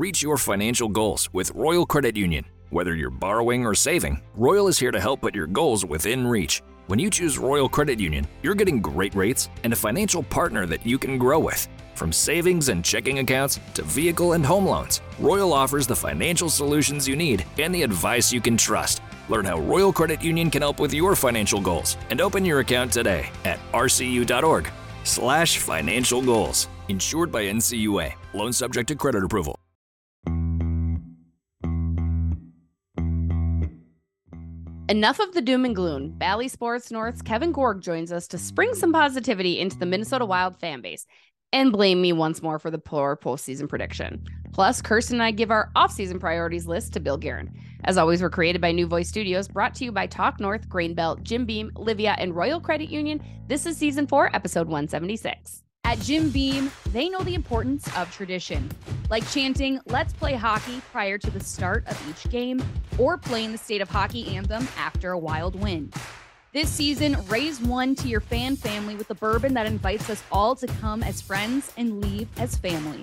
Reach your financial goals with Royal Credit Union. Whether you're borrowing or saving, Royal is here to help put your goals within reach. When you choose Royal Credit Union, you're getting great rates and a financial partner that you can grow with. From savings and checking accounts to vehicle and home loans, Royal offers the financial solutions you need and the advice you can trust. Learn how Royal Credit Union can help with your financial goals and open your account today at rcu.org slash financial goals. Insured by NCUA. Loan subject to credit approval. Enough of the doom and gloom. Bally Sports North's Kevin Gorg joins us to spring some positivity into the Minnesota Wild fan base and blame me once more for the poor postseason prediction. Plus, Kirsten and I give our offseason priorities list to Bill Guerin. As always, we're created by New Voice Studios, brought to you by Talk North, Grain Belt, Jim Beam, Livea, and Royal Credit Union. This is season four, episode 176. At Jim Beam, they know the importance of tradition, like chanting, let's play hockey prior to the start of each game, or playing the state of hockey anthem after a wild win. This season, raise one to your fan family with a bourbon that invites us all to come as friends and leave as family.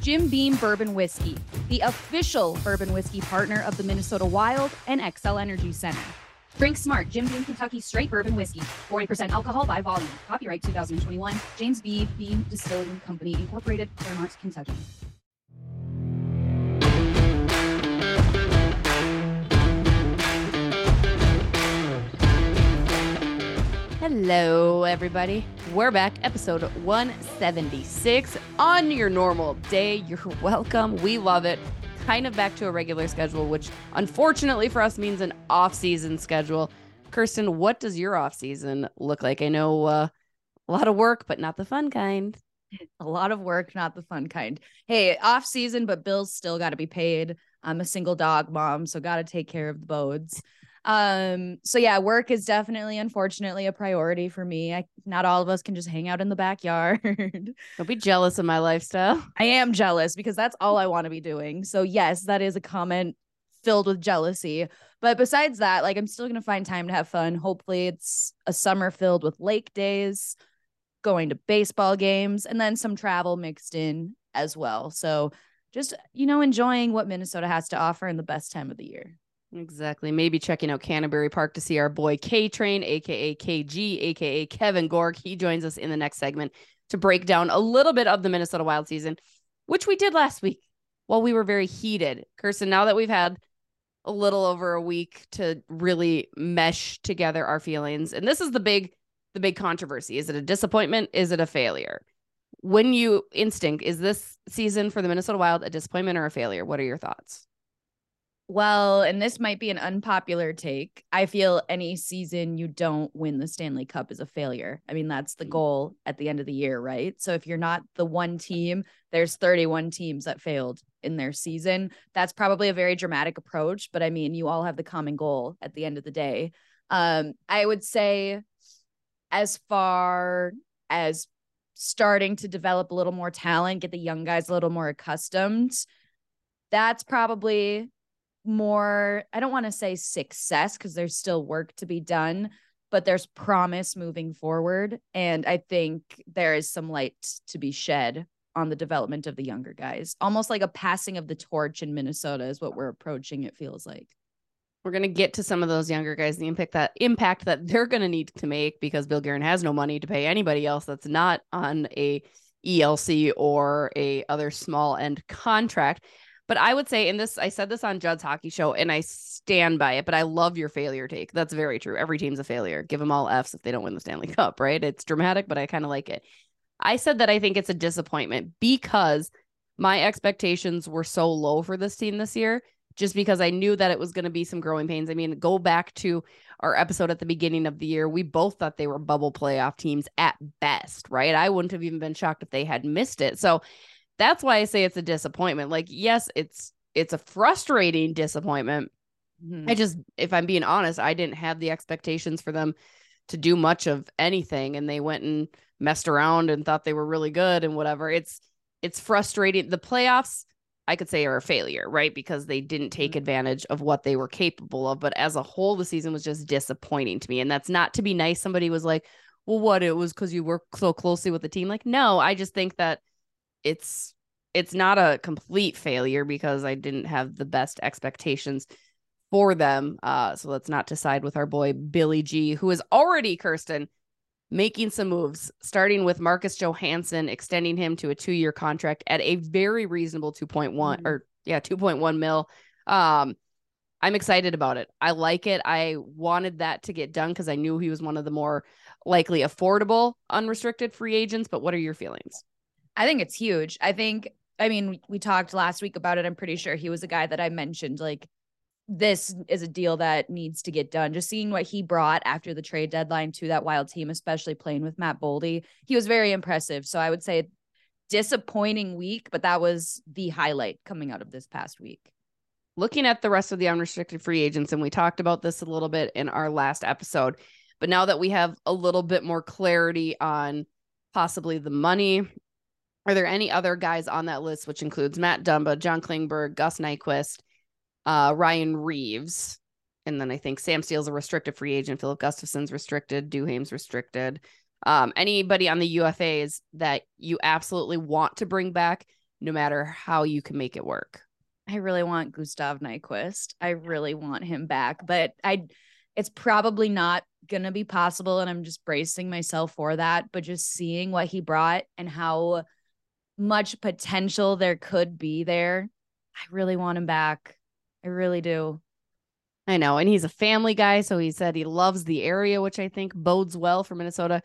Jim Beam Bourbon Whiskey, the official bourbon whiskey partner of the Minnesota Wild and Xcel Energy Center. Drink smart, Jim Beam Kentucky Straight Bourbon Whiskey, 40% alcohol by volume. Copyright 2021, James B. Beam Distilling Company, Incorporated, Clermont, Kentucky. Hello, everybody. We're back, episode 176 on your normal day. You're welcome. We love it. Kind of back to a regular schedule, which unfortunately for us means an off season schedule. Kirsten, what does your off season look like? I know uh, a lot of work, but not the fun kind. A lot of work, not the fun kind. Hey, off season, but bills still got to be paid. I'm a single dog mom, so got to take care of the bodes. Um, so yeah, work is definitely unfortunately a priority for me. I not all of us can just hang out in the backyard. Don't be jealous of my lifestyle. I am jealous because that's all I want to be doing. So yes, that is a comment filled with jealousy. But besides that, like I'm still gonna find time to have fun. Hopefully it's a summer filled with lake days, going to baseball games, and then some travel mixed in as well. So just, you know, enjoying what Minnesota has to offer in the best time of the year. Exactly. Maybe checking out Canterbury Park to see our boy K Train, aka KG, aka Kevin Gorg. He joins us in the next segment to break down a little bit of the Minnesota Wild season, which we did last week while we were very heated. Kirsten, now that we've had a little over a week to really mesh together our feelings, and this is the big the big controversy. Is it a disappointment? Is it a failure? When you instinct, is this season for the Minnesota Wild a disappointment or a failure? What are your thoughts? Well, and this might be an unpopular take. I feel any season you don't win the Stanley Cup is a failure. I mean, that's the goal at the end of the year, right? So if you're not the one team, there's 31 teams that failed in their season. That's probably a very dramatic approach, but I mean, you all have the common goal at the end of the day. Um, I would say as far as starting to develop a little more talent, get the young guys a little more accustomed, that's probably more i don't want to say success because there's still work to be done but there's promise moving forward and i think there is some light to be shed on the development of the younger guys almost like a passing of the torch in minnesota is what we're approaching it feels like. We're going to get to some of those younger guys the impact that impact that they're going to need to make because bill Guerin has no money to pay anybody else that's not on a elc or a other small end contract but I would say, in this, I said this on Judd's hockey show, and I stand by it. But I love your failure take. That's very true. Every team's a failure. Give them all Fs if they don't win the Stanley Cup, right? It's dramatic, but I kind of like it. I said that I think it's a disappointment because my expectations were so low for this team this year, just because I knew that it was going to be some growing pains. I mean, go back to our episode at the beginning of the year. We both thought they were bubble playoff teams at best, right? I wouldn't have even been shocked if they had missed it. So, that's why I say it's a disappointment. Like, yes, it's it's a frustrating disappointment. Mm-hmm. I just, if I'm being honest, I didn't have the expectations for them to do much of anything, and they went and messed around and thought they were really good and whatever. It's it's frustrating. The playoffs, I could say, are a failure, right? Because they didn't take mm-hmm. advantage of what they were capable of. But as a whole, the season was just disappointing to me. And that's not to be nice. Somebody was like, well, what? It was because you work so closely with the team. Like, no, I just think that it's it's not a complete failure because I didn't have the best expectations for them. Uh, so let's not decide with our boy Billy G, who is already Kirsten making some moves, starting with Marcus Johansson, extending him to a two-year contract at a very reasonable 2.1 mm-hmm. or yeah, 2.1 mil. Um, I'm excited about it. I like it. I wanted that to get done because I knew he was one of the more likely affordable unrestricted free agents. But what are your feelings? I think it's huge. I think, I mean, we talked last week about it. I'm pretty sure he was a guy that I mentioned like this is a deal that needs to get done. Just seeing what he brought after the trade deadline to that wild team, especially playing with Matt Boldy, he was very impressive. So I would say disappointing week, but that was the highlight coming out of this past week. Looking at the rest of the unrestricted free agents, and we talked about this a little bit in our last episode, but now that we have a little bit more clarity on possibly the money, are there any other guys on that list, which includes Matt Dumba, John Klingberg, Gus Nyquist, uh, Ryan Reaves? and then I think Sam Steel's a restricted free agent. Filip Gustavsson's restricted. Duhaime's restricted. Um, anybody on the UFAs that you absolutely want to bring back, no matter how you can make it work. I really want Gustav Nyquist. I really want him back, but I, it's probably not gonna be possible, and I'm just bracing myself for that. But just seeing what he brought and how much potential there could be there, I really want him back. I really do. I know. And he's a family guy. So he said he loves the area, which I think bodes well for Minnesota.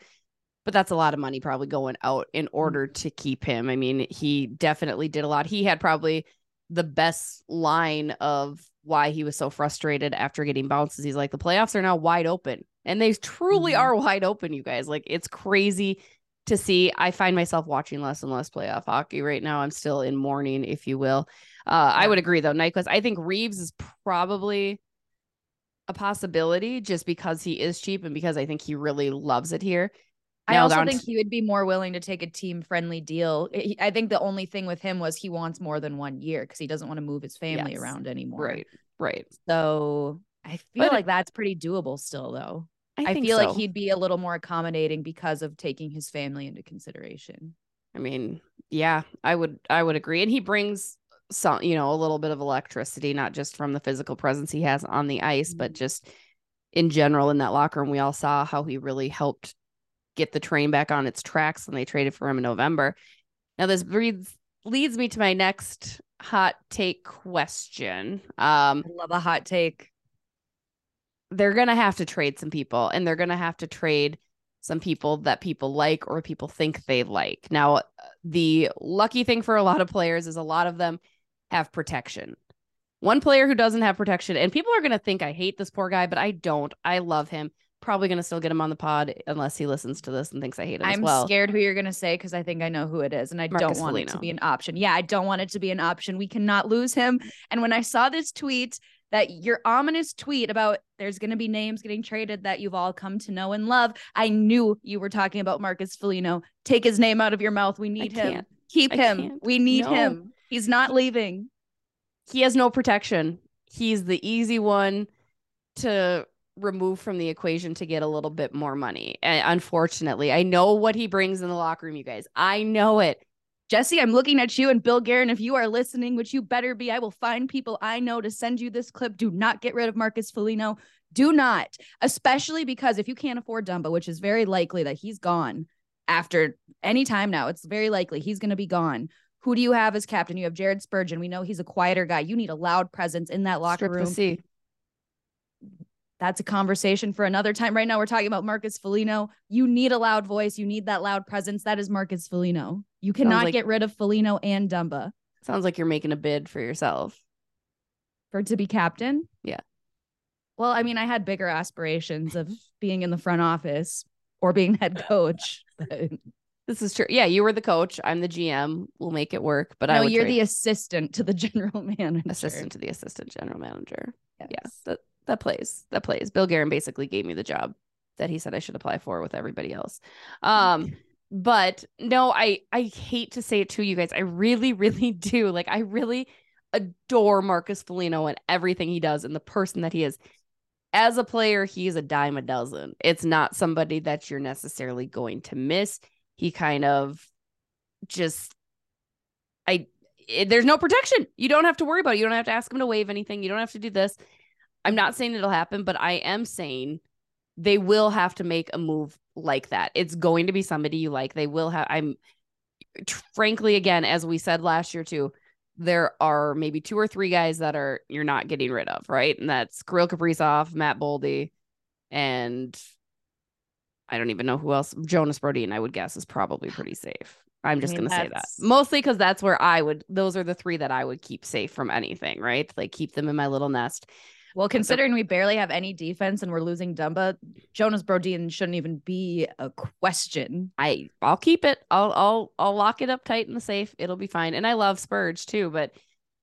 But that's a lot of money probably going out in order mm. to keep him. I mean, he definitely did a lot. He had probably the best line of why he was so frustrated after getting bounces. He's like, the playoffs are now wide open. And they truly mm-hmm. are wide open, you guys. Like, it's crazy to see. I find myself watching less and less playoff hockey right now. I'm still in mourning, if you will. Uh, yeah. I would agree though, Nyquist. I think Reaves is probably a possibility just because he is cheap and because I think he really loves it here. I also think he would be more willing to take a team friendly deal. I think the only thing with him was he wants more than one year because he doesn't want to move his family yes. around anymore. Right. Right. So I feel but like that's pretty doable still, though. I, I feel so. like he'd be a little more accommodating because of taking his family into consideration. I mean, yeah, I would I would agree. And he brings some, you know, a little bit of electricity, not just from the physical presence he has on the ice, mm-hmm. but just in general in that locker room. We all saw how he really helped get the train back on its tracks when they traded for him in November. Now, this breeds leads me to my next hot take question. Um, I love a hot take. They're gonna have to trade some people, and they're gonna have to trade some people that people like or people think they like. Now, the lucky thing for a lot of players is a lot of them have protection. One player who doesn't have protection, and people are going to think I hate this poor guy, but I don't. I love him. Probably going to still get him on the pod unless he listens to this and thinks I hate him. I'm well. scared who you're going to say because I think I know who it is, and I Marcus don't want Foligno. it to be an option. Yeah, I don't want it to be an option. We cannot lose him. And when I saw this tweet, that your ominous tweet about there's going to be names getting traded that you've all come to know and love. I knew you were talking about Marcus Foligno. Take his name out of your mouth. We need him. Keep I him. Can't. We need no. him. He's not leaving. He has no protection. He's the easy one to remove from the equation to get a little bit more money. And unfortunately, I know what he brings in the locker room, you guys. I know it. Jessi, I'm looking at you and Bill Guerin. If you are listening, which you better be, I will find people I know to send you this clip. Do not get rid of Marcus Foligno. Do not, especially because if you can't afford Dumba, which is very likely that he's gone after any time now, it's very likely he's going to be gone. Who do you have as captain? You have Jared Spurgeon. We know he's a quieter guy. You need a loud presence in that locker Strip room that's a conversation for another time. Right now, we're talking about Marcus Foligno. You need a loud voice. You need that loud presence. That is Marcus Foligno. You cannot like, get rid of Foligno and Dumba. Sounds like you're making a bid for yourself. For to be captain? Yeah. Well, I mean, I had bigger aspirations of being in the front office or being head coach. This is true. Yeah, you were the coach. I'm the GM. We'll make it work. But no, I you're trade. the assistant to the general manager. Assistant to the assistant general manager. Yes. Yeah, that, that plays that plays bill Guerin basically gave me the job that he said i should apply for with everybody else um but no i i hate to say it to you guys i really really do like i really adore marcus foligno and everything he does and the person that he is as a player he's a dime a dozen it's not somebody that you're necessarily going to miss he kind of just I it, there's no protection. You don't have to worry about it. You don't have to ask him to waive anything. You don't have to do this. I'm not saying it'll happen, but I am saying they will have to make a move like that. It's going to be somebody you like. They will have. I'm frankly, again, as we said last year too, there are maybe two or three guys that are you're not getting rid of, right? And that's Kirill Kaprizov, Matt Boldy, and I don't even know who else. Jonas Brodin, I would guess, is probably pretty safe. I'm just I mean, gonna say that mostly because that's where I would. Those are the three that I would keep safe from anything, right? Like keep them in my little nest. Well, considering we barely have any defense and we're losing Dumba, Jonas Brodin shouldn't even be a question. I I'll keep it. I'll I'll I'll lock it up tight in the safe. It'll be fine. And I love Spurge too, but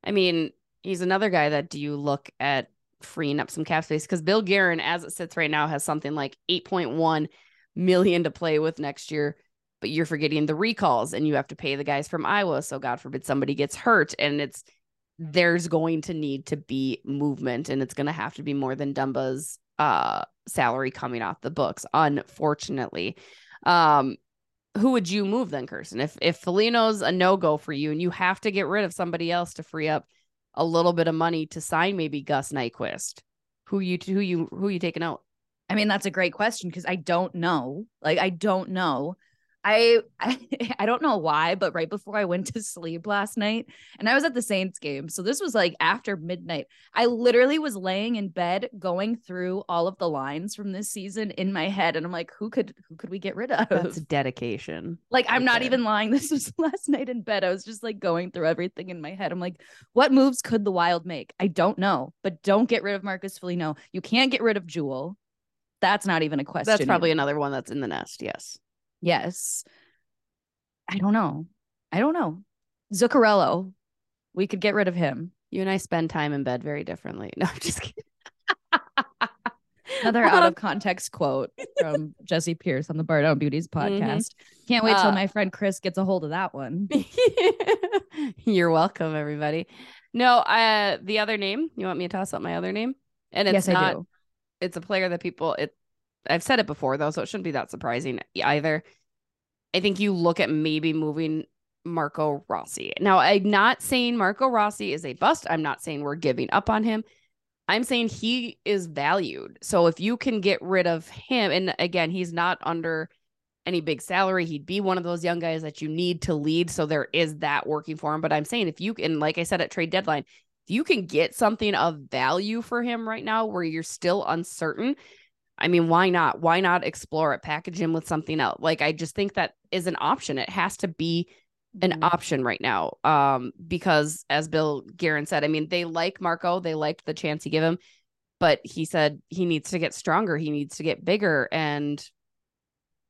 I mean, he's another guy that do you look at freeing up some cap space because Bill Guerin, as it sits right now, has something like 8.1 million to play with next year. But you're forgetting the recalls and you have to pay the guys from Iowa. So God forbid somebody gets hurt. And it's there's going to need to be movement and it's going to have to be more than Dumba's uh salary coming off the books unfortunately. Um who would you move then Kirsten? If if Foligno's a no-go for you and you have to get rid of somebody else to free up a little bit of money to sign maybe Gus Nyquist who you who you who you taking out? I mean that's a great question because I don't know. Like I don't know I, I I don't know why, but right before I went to sleep last night, and I was at the Saints game. So this was like after midnight. I literally was laying in bed going through all of the lines from this season in my head. And I'm like, who could who could we get rid of? That's dedication. Like, I'm not even lying. This was last night in bed. I was just like going through everything in my head. I'm like, what moves could the wild make? I don't know, but don't get rid of Marcus Foligno. You can't get rid of Joel. That's not even a question. That's probably another one that's in the nest. Yes. Yes. I don't know. I don't know. Zuccarello, we could get rid of him. You and I spend time in bed very differently. No, I'm just kidding. Another out of context quote from Jessi Pierce on the Bar Down Beauties mm-hmm. podcast. Mm-hmm. Can't wait till uh, my friend Chris gets a hold of that one. You're welcome, everybody. No, uh, the other name. You want me to toss out my other name? And it's yes, not. I do. It's a player that people. It I've said it before though, so it shouldn't be that surprising either. I think you look at maybe moving Marco Rossi. Now, I'm not saying Marco Rossi is a bust. I'm not saying we're giving up on him. I'm saying he is valued. So if you can get rid of him, and again, he's not under any big salary, he'd be one of those young guys that you need to lead. So there is that working for him. But I'm saying if you can, like I said at trade deadline, if you can get something of value for him right now where you're still uncertain, I mean, why not? Why not explore it, package him with something else? Like, I just think that is an option. It has to be an mm-hmm. option right now. Um, because as Bill Guerin said, I mean, they like Marco, they liked the chance he gave him, but he said he needs to get stronger, he needs to get bigger. And,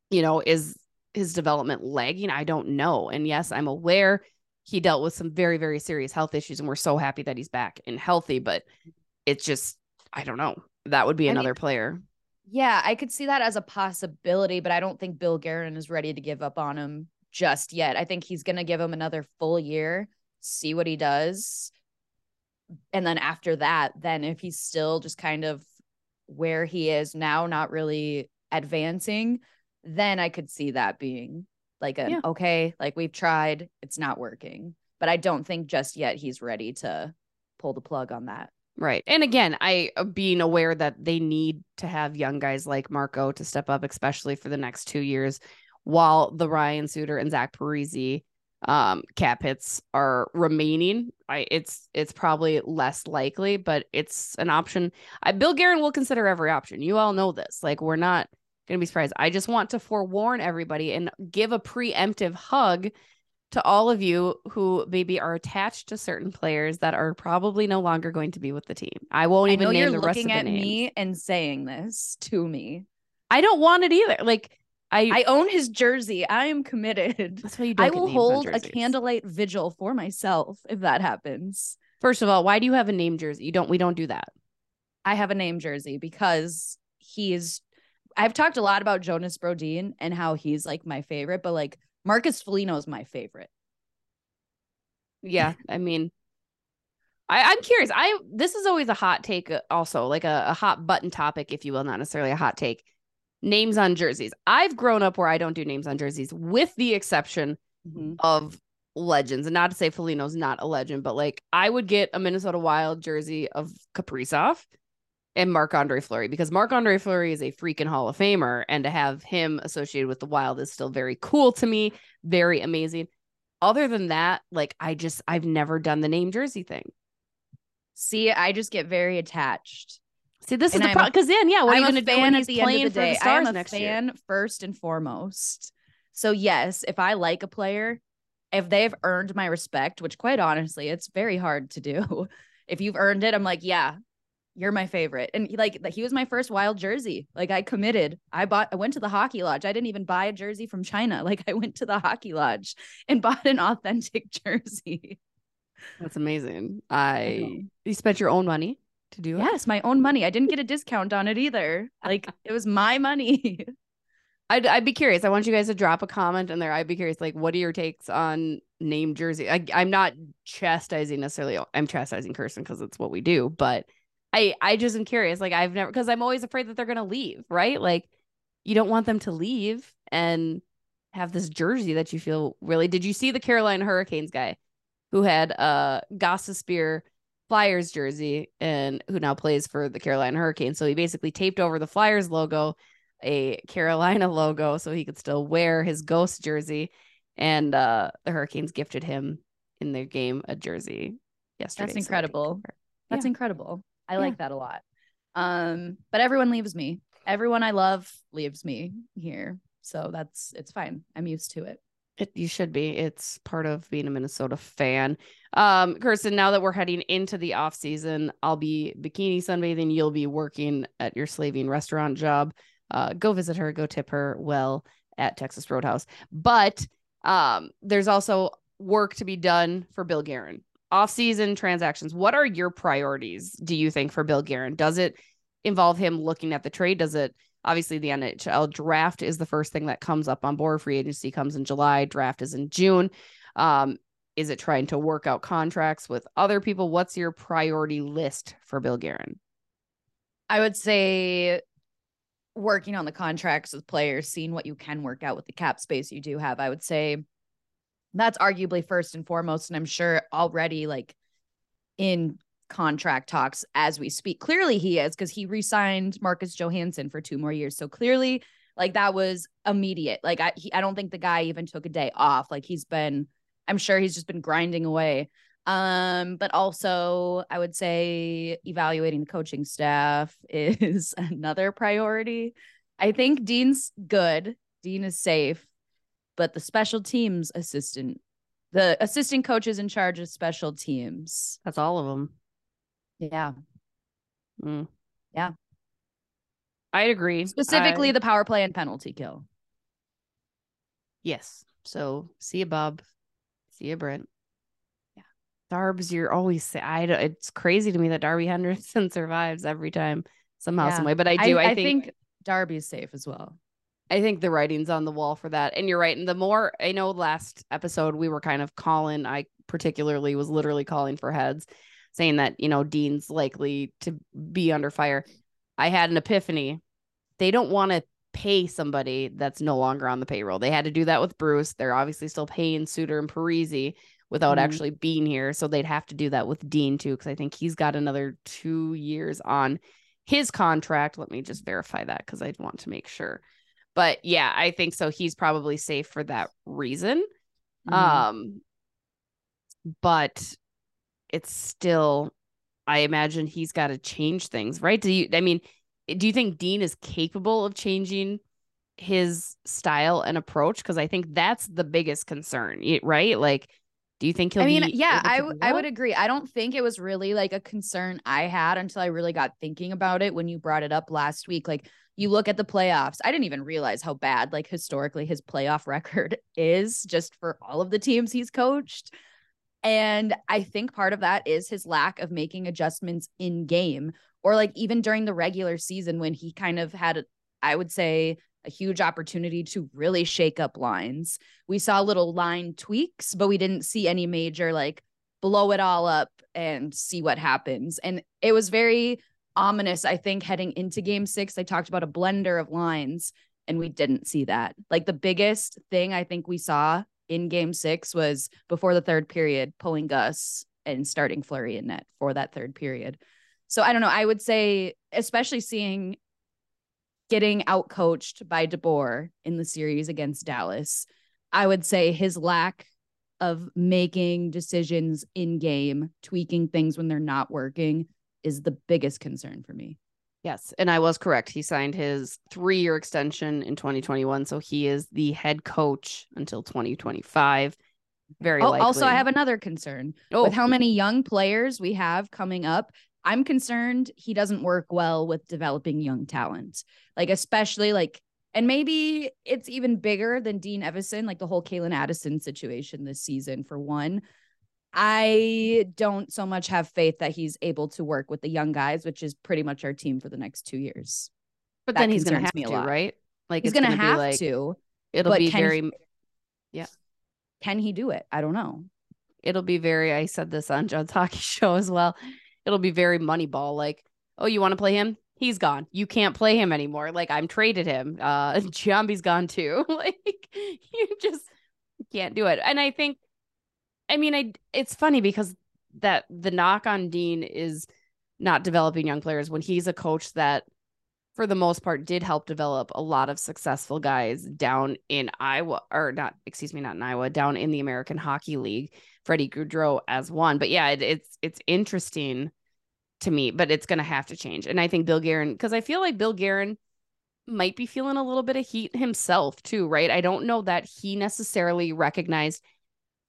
you know, is his development lagging? I don't know. And yes, I'm aware he dealt with some very, very serious health issues, and we're so happy that he's back and healthy, but it's just, I don't know. That would be another I mean, player. Yeah, I could see that as a possibility, but I don't think Bill Guerin is ready to give up on him just yet. I think he's going to give him another full year, see what he does. And then after that, then if he's still just kind of where he is now, not really advancing, then I could see that being like a yeah. okay, like we've tried, it's not working. But I don't think just yet he's ready to pull the plug on that. Right. And again, I uh, being aware that they need to have young guys like Marco to step up, especially for the next two years, while the Ryan Suter and Zach Parise um cap hits are remaining. I it's it's probably less likely, but it's an option. I Bill Guerin will consider every option. You all know this. Like we're not gonna be surprised. I just want to forewarn everybody and give a preemptive hug to all of you who maybe are attached to certain players that are probably no longer going to be with the team. I won't I even name the rest of the at names. me and saying this to me. I don't want it either. Like I I own his jersey. I am committed. That's why you do. I will hold a candlelight vigil for myself if that happens. First of all, why do you have a name jersey? You don't we don't do that. I have a name jersey because he's I've talked a lot about Jonas Brodin and how he's like my favorite, but like Marcus Foligno is my favorite. Yeah, I mean, I, I'm curious. I this is always a hot take, uh, also like a, a hot button topic, if you will, not necessarily a hot take. Names on jerseys. I've grown up where I don't do names on jerseys, with the exception mm-hmm. of legends, and not to say Foligno's not a legend, but like I would get a Minnesota Wild jersey of Kaprizov and Marc Andre Fleury because Marc Andre Fleury is a freaking Hall of Famer, and to have him associated with the Wild is still very cool to me, very amazing. Other than that, like I just I've never done the name jersey thing. See, I just get very attached. See, this And is the problem because then, yeah, what I'm are you a going to do fan when at he's the end playing of the for day. the Stars I am a next year? fan first and foremost. So yes, if I like a player, if they've earned my respect, which quite honestly, it's very hard to do. If you've earned it, I'm like, yeah, you're my favorite. And he- like he was my first wild jersey. Like I committed. I bought I went to the hockey lodge. I didn't even buy a jersey from China. Like I went to the hockey lodge and bought an authentic jersey. That's amazing. know. I you spent your own money to do it. Yes, my own money. I didn't get a discount on it either. Like it was my money. I'd, I'd be curious. I want you guys to drop a comment in there. I'd be curious, like, what are your takes on name jersey? I, I'm not chastising necessarily. I'm chastising Kirsten because it's what we do, but I I just am curious. Like, I've never because I'm always afraid that they're gonna leave, right? Like, you don't want them to leave and have this jersey that you feel really. Did you see the Carolina Hurricanes guy who had a Gostisbehere Flyers jersey and who now plays for the Carolina Hurricanes? So he basically taped over the Flyers logo a Carolina logo so he could still wear his ghost jersey. And uh the Hurricanes gifted him in their game a jersey yesterday. That's so incredible. compare. That's Yeah. incredible. I Yeah. like that a lot. Um, but everyone leaves me. Everyone I love leaves me here. So that's it's fine. I'm used to it. It, you should be. It's part of being a Minnesota fan. Um, Kirsten, now that we're heading into the off season, I'll be bikini sunbathing. You'll be working at your slaving restaurant job. Uh, go visit her, go tip her well at Texas Roadhouse. But um, there's also work to be done for Bill Guerin. Off season transactions. What are your priorities, do you think, for Bill Guerin? Does it involve him looking at the trade? Does it obviously the NHL draft is the first thing that comes up on board. Free agency comes in July, draft is in June. Um, is it trying to work out contracts with other people? What's your priority list for Bill Guerin? I would say working on the contracts with players, seeing what you can work out with the cap space you do have. I would say that's arguably first and foremost. And I'm sure already like in contract talks as we speak. Clearly he is because he re-signed Marcus Johansson for two more years. So clearly like that was immediate. Like I he, I don't think the guy even took a day off. Like he's been I'm sure he's just been grinding away. Um, but also I would say evaluating the coaching staff is another priority. I think Dean's good. Dean is safe, but the special teams assistant, the assistant coach is in charge of special teams. That's all of them. Yeah. Mm. Yeah. I'd agree. Specifically I- the power play and penalty kill. yes. So see you, Bob. See you, Brent. Yeah. Darbs, you're always say I don't, it's crazy to me that Darby Henderson survives every time somehow, Yeah. some way. But I do. I, think Darby's safe as well. I think the writing's on the wall for that. And you're right. And the more I know, last episode, we were kind of calling, I particularly was literally calling for heads, saying that, you know, Dean's likely to be under fire. I had an epiphany. They don't want to pay somebody that's no longer on the payroll. They had to do that with Bruce. They're obviously still paying Suter and Parise without Mhm. actually being here. So they'd have to do that with Dean too, because I think he's got another two years on his contract. Let me just verify that because I want to make sure. But yeah, I think so. He's probably safe for that reason. Mhm. Um, but it's still, I imagine he's got to change things, right? Do you, I mean, do you think Dean is capable of changing his style and approach? Because I think that's the biggest concern, right? Like, do you think he'll I mean, yeah, I w- I would agree. I don't think it was really like a concern I had until I really got thinking about it when you brought it up last week. Like you look at the playoffs, I didn't even realize how bad like historically his playoff record is just for all of the teams he's coached. And I think part of that is his lack of making adjustments in game or like even during the regular season when he kind of had I would say a huge opportunity to really shake up lines. We saw little line tweaks, but we didn't see any major like blow it all up and see what happens. And it was very ominous, I think, heading into game six. I talked about a blender of lines, and we didn't see that. Like the biggest thing I think we saw in game six was before the third period, pulling Gus and starting Fleury in net for that third period. So I don't know. I would say, especially seeing getting out coached by DeBoer in the series against Dallas, I would say his lack of making decisions in game, tweaking things when they're not working is the biggest concern for me. Yes, and I was correct. He signed his three-year extension in 2021, so he is the head coach until 2025. Very oh. Also, I have another concern Oh. with how many young players we have coming up. I'm concerned he doesn't work well with developing young talent, like especially like, and maybe it's even bigger than Dean Evason, like the whole Calen Addison situation this season. For one, I don't so much have faith that he's able to work with the young guys, which is pretty much our team for the next two years. but that then he's going to have to, right? Like He's it's going to be have like, to. It'll be can he- very Can he do it? I don't know. it'll be very i said this on john's hockey show as well it'll be very moneyball like oh you want to play him he's gone you can't play him anymore like i'm traded him uh Giambi's gone too like you just can't do it and i think i mean i it's funny because that the knock on dean is not developing young players when he's a coach that for the most part did help develop a lot of successful guys down in Iowa or not excuse me not in Iowa down in the American Hockey League. Freddie Gaudreau as one. But yeah it, it's it's interesting to me but it's going to have to change. And I think Bill Guerin cuz I feel like Bill Guerin might be feeling a little bit of heat himself too right? I don't know that he necessarily recognized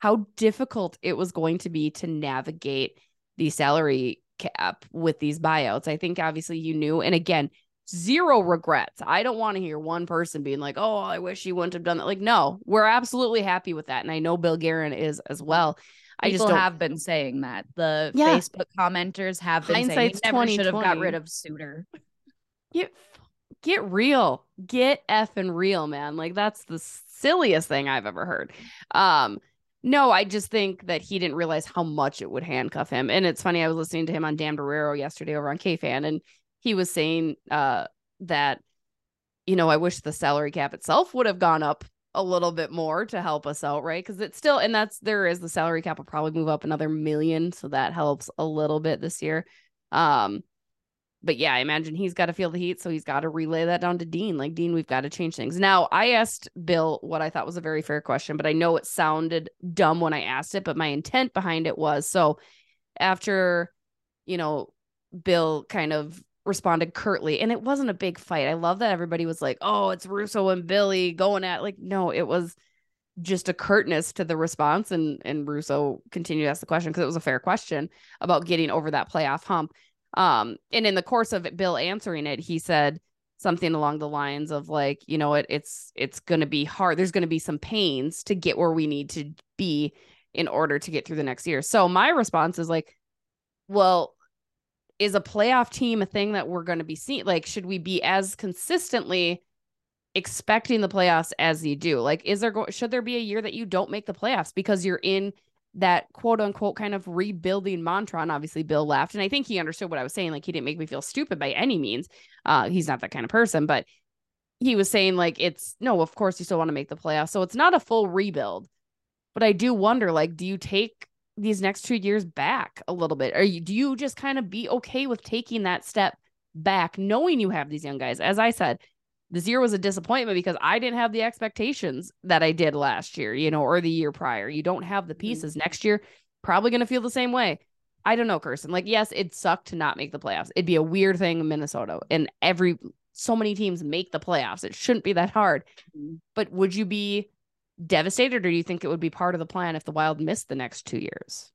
how difficult it was going to be to navigate the salary cap with these buyouts I think obviously you knew and again zero regrets. I don't want to hear one person being like, "Oh, I wish he wouldn't have done that." Like, no, we're absolutely happy with that, and I know Bill Guerin is as well. I just don't. have been saying that. The Yeah. Facebook commenters have been saying Hindsight's he never should have got rid of Suter. get get real, get effing real, man. Like that's the silliest thing I've ever heard. Um, no, I just think that he didn't realize how much it would handcuff him. And it's funny, I was listening to him on Dan Barreiro yesterday over on KFan, and he was saying uh that you know, I wish the salary cap itself would have gone up a little bit more to help us out, right? Because it's still, and that's there is the salary cap will probably move up another million, so that helps a little bit this year. Um, but yeah, I imagine he's got to feel the heat, so he's got to relay that down to Dean. Like Dean, we've got to change things. Now, I asked Bill what I thought was a very fair question, but I know it sounded dumb when I asked it, but my intent behind it was so after, you know, Bill kind of responded curtly, and it wasn't a big fight. I love that everybody was like, "Oh, it's Russo and Billy going at." Like, no, it was just a curtness to the response, and and Russo continued to ask the question because it was a fair question about getting over that playoff hump. Um, and in the course of Bill answering it, he said something along the lines of like, you know, it it's it's gonna be hard. There's gonna be some pains to get where we need to be in order to get through the next year. So my response is like, well, is a playoff team a thing that we're going to be seeing? Like, should we be as consistently expecting the playoffs as you do? Like, is there go- should there be a year that you don't make the playoffs because you're in that quote unquote kind of rebuilding mantra? And obviously, Bill laughed, and I think he understood what I was saying. Like, he didn't make me feel stupid by any means. Uh, he's not that kind of person, but he was saying like it's no, of course you still want to make the playoffs, so it's not a full rebuild. But I do wonder, like, do you take these next two years back a little bit? Or you, do you just kind of be okay with taking that step back, knowing you have these young guys? As I said, this year was a disappointment because I didn't have the expectations that I did last year, you know, or the year prior. You don't have the pieces. Next year, probably going to feel the same way. I don't know, Kirsten. Like, yes, it sucked to not make the playoffs. It'd be a weird thing in Minnesota, and every so many teams make the playoffs. It shouldn't be that hard. Mhm. But would you be devastated, or do you think it would be part of the plan if the Wild missed the next two years?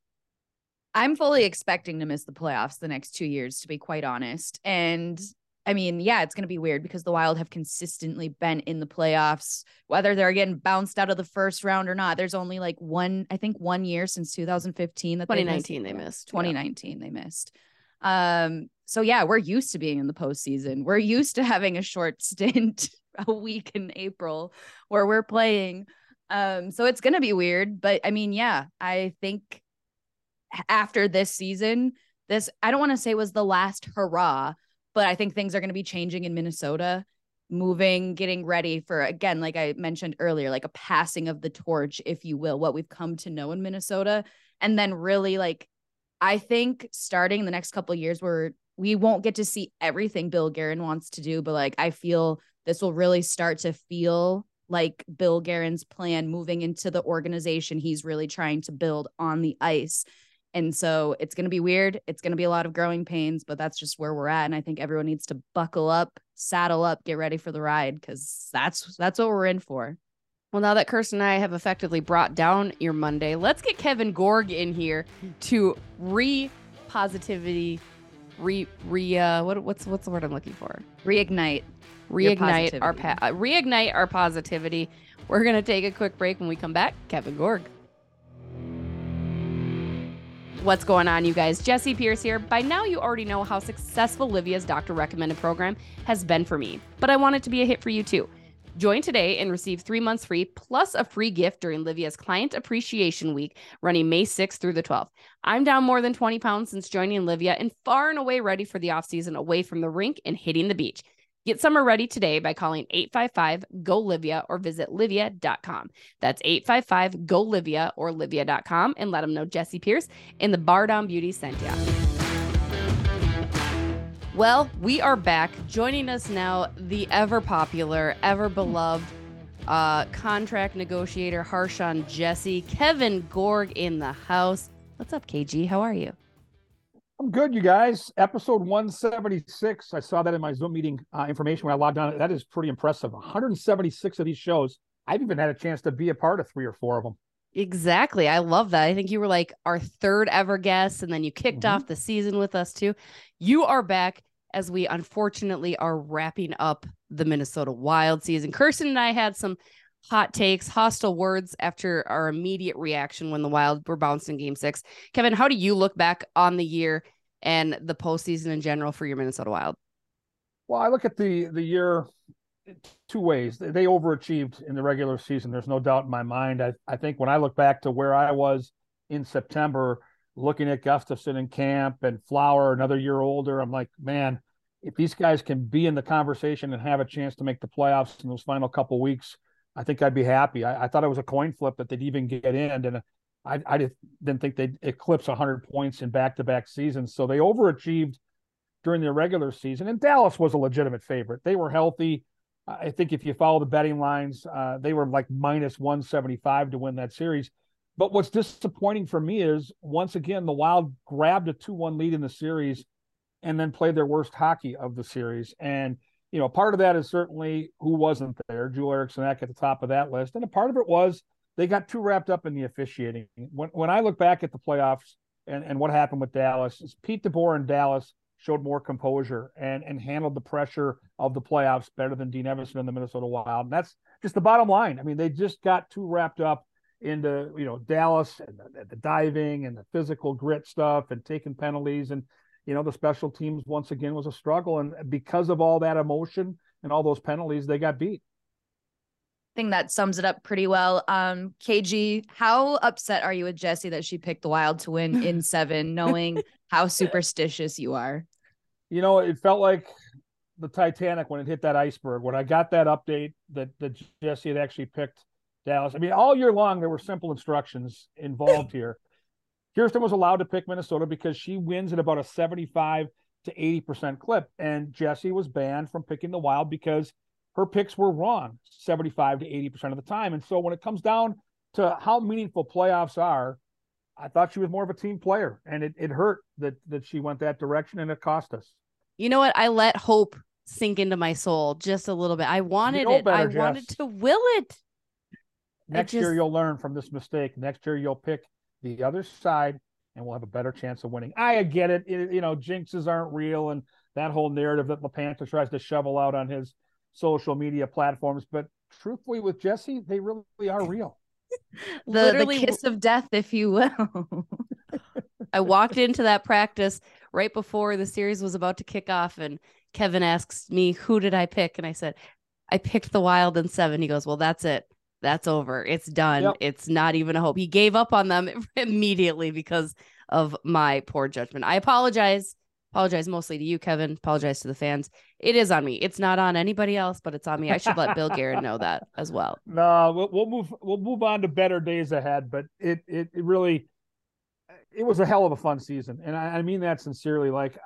I'm fully expecting to miss the playoffs the next two years, to be quite honest. And I mean, yeah, it's going to be weird because the Wild have consistently been in the playoffs, whether they're getting bounced out of the first round or not. There's only like one, I think, one year since 2015 that they've missed 2019 they missed. 2019 they missed. Um, so yeah, we're used to being in the postseason. We're used to having a short stint, a week in April, where we're playing. Um, so it's gonna be weird, but I mean, yeah, I think after this season, this I don't want to say was the last hurrah, but I think things are gonna be changing in Minnesota. moving, getting ready for again, like I mentioned earlier, like a passing of the torch, if you will, what we've come to know in Minnesota. And then really like I think starting the next couple years where we won't get to see everything Bill Guerin wants to do, but like I feel this will really start to feel like Bill Guerin's plan moving into the organization he's really trying to build on the ice. And so it's going to be weird. It's going to be a lot of growing pains, but that's just where we're at. And I think everyone needs to buckle up, saddle up, get ready for the ride because that's that's what we're in for. Well, now that Kirsten and I have effectively brought down your Monday, let's get Kevin Gorg in here to re positivity, re re uh, what what's what's the word I'm looking for? Reignite, reignite our pa- uh, reignite our positivity. We're gonna take a quick break. When we come back, Kevin Gorg. What's going on, you guys? Jessi Pierce here. By now, you already know how successful Livea's doctor recommended program has been for me, but I want it to be a hit for you too. Join today and receive three months free plus a free gift during Livea's Client Appreciation Week running May 6th through the 12th. I'm down more than 20 pounds since joining Livea and far and away ready for the off season away from the rink and hitting the beach. Get summer ready today by calling 855 GO Livea or visit livea.com. That's 855 GO Livea or livea.com and let them know Jessi Pierce in the Bar Down Beauty sent you. Well, we are back. Joining us now, the ever popular, ever beloved uh, contract negotiator, Harshawn Jesse, Kevin Gorg in the house. What's up, KG? How are you? I'm good, you guys. Episode 176. I saw that in my Zoom meeting uh, information when I logged on. That is pretty impressive. 176 of these shows. I've even had a chance to be a part of three or four of them. Exactly. I love that. I think you were like our third ever guest, and then you kicked mm-hmm. off the season with us too. You are back as we unfortunately are wrapping up the Minnesota Wild season. Kirsten and I had some hot takes, hostile words after our immediate reaction when the Wild were bounced in game six. Kevin, how do you look back on the year and the postseason in general for your Minnesota Wild? Well, I look at the the year two ways. They overachieved in the regular season. There's no doubt in my mind. I, I think when I look back to where I was in September, looking at Gustavsson and camp and Flower, another year older, I'm like, man, if these guys can be in the conversation and have a chance to make the playoffs in those final couple weeks, I think I'd be happy. I, I, thought it was a coin flip that they'd even get in, and I, I didn't think they'd eclipse 100 points in back-to-back seasons. So they overachieved during the regular season, and Dallas was a legitimate favorite. They were healthy. I think if you follow the betting lines, uh, they were like minus 175 to win that series. But what's disappointing for me is once again the Wild grabbed a 2-1 lead in the series and then played their worst hockey of the series. And you know, part of that is certainly who wasn't there. Joel Eriksson at the top of that list, and a part of it was they got too wrapped up in the officiating. When when I look back at the playoffs and, and what happened with Dallas, Pete DeBoer in Dallas showed more composure and and handled the pressure of the playoffs better than Dean Evason in the Minnesota Wild. And that's just the bottom line. I mean, they just got too wrapped up into you know Dallas and the, the diving and the physical grit stuff and taking penalties and you know, the special teams once again was a struggle. And because of all that emotion and all those penalties, they got beat. I think that sums it up pretty well. Um, KG, how upset are you with Jessi that she picked the Wild to win in seven, knowing how superstitious you are? You know, it felt like the Titanic when it hit that iceberg. When I got that update that that Jessi had actually picked Dallas. I mean, all year long there were simple instructions involved here. Kirsten was allowed to pick Minnesota because she wins at about a 75 to 80% clip. And Jessi was banned from picking the Wild because her picks were wrong 75 to 80% of the time. And so when it comes down to how meaningful playoffs are, I thought she was more of a team player. And it, it hurt that, that she went that direction and it cost us. You know what? I let hope sink into my soul just a little bit. I wanted you know it. Better, I Jess. wanted to will it. Next just... year you'll learn from this mistake. Next year you'll pick the other side and we'll have a better chance of winning. I get it. it you know, jinxes aren't real and that whole narrative that LaPanta tries to shovel out on his social media platforms. But truthfully, with Jessi, they really are real. the, the kiss of death, if you will. I walked into that practice right before the series was about to kick off, and Kevin asks me, Who did I pick? And I said, I picked the Wild in seven. He goes, Well, that's it that's over. It's done. Yep. It's not even a hope. He gave up on them immediately because of my poor judgment. I apologize Apologize mostly to you, Kevin. Apologize to the fans. It is on me. It's not on anybody else, but it's on me. I should let Bill Guerin know that as well. No, we'll, we'll move. We'll move on to better days ahead. But it it, it really it was a hell of a fun season, and I, I mean that sincerely. Like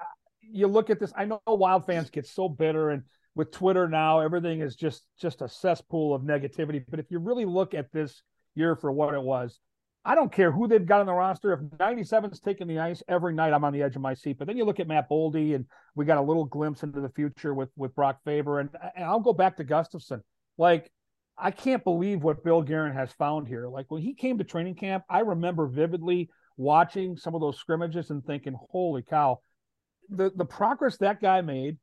you look at this, I know Wild fans get so bitter, and with Twitter now, everything is just just a cesspool of negativity. But if you really look at this year for what it was, I don't care who they've got on the roster. If 97's taking the ice every night, I'm on the edge of my seat. But then you look at Matt Boldy, and we got a little glimpse into the future with with Brock Faber, and, and I'll go back to Gustavsson. Like I can't believe what Bill Guerin has found here. Like when he came to training camp, I remember vividly watching some of those scrimmages and thinking, "Holy cow!" The the progress that guy made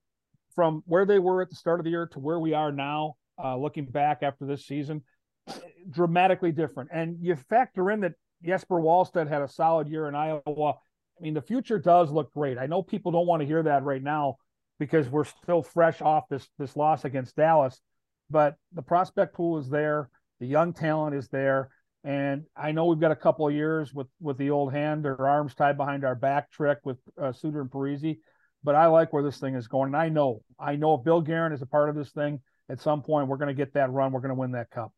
from where they were at the start of the year to where we are now, uh, looking back after this season dramatically different. And you factor in that Jesper Wallstedt had a solid year in Iowa. I mean, the future does look great. I know people don't want to hear that right now because we're still fresh off this this loss against Dallas, but the prospect pool is there, the young talent is there, and I know we've got a couple of years with with the old hand or arms tied behind our back trick with uh, Suter and Parise, but I like where this thing is going. And I know, I know if Bill Guerin is a part of this thing, at some point we're going to get that run, we're going to win that cup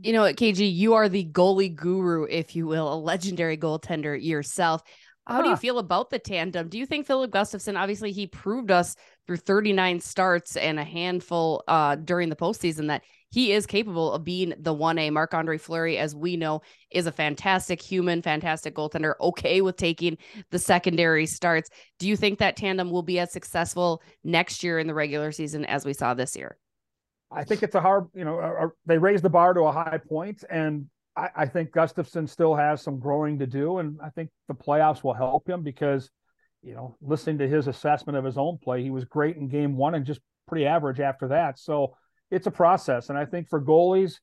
you know, at KG, you are the goalie guru, if you will, a legendary goaltender yourself. How huh. do you feel about the tandem? Do you think Filip Gustavsson, obviously, he proved us through 39 starts and a handful uh, during the postseason that he is capable of being the 1A. Marc Andre Fleury, as we know, is a fantastic human, fantastic goaltender, okay with taking the secondary starts. Do you think that tandem will be as successful next year in the regular season as we saw this year? I think it's a hard, you know, uh, uh, they raised the bar to a high point, and I, I, think Gustavsson still has some growing to do, and I think the playoffs will help him because, you know, listening to his assessment of his own play, he was great in game one and just pretty average after that. So it's a process, and I think for goalies,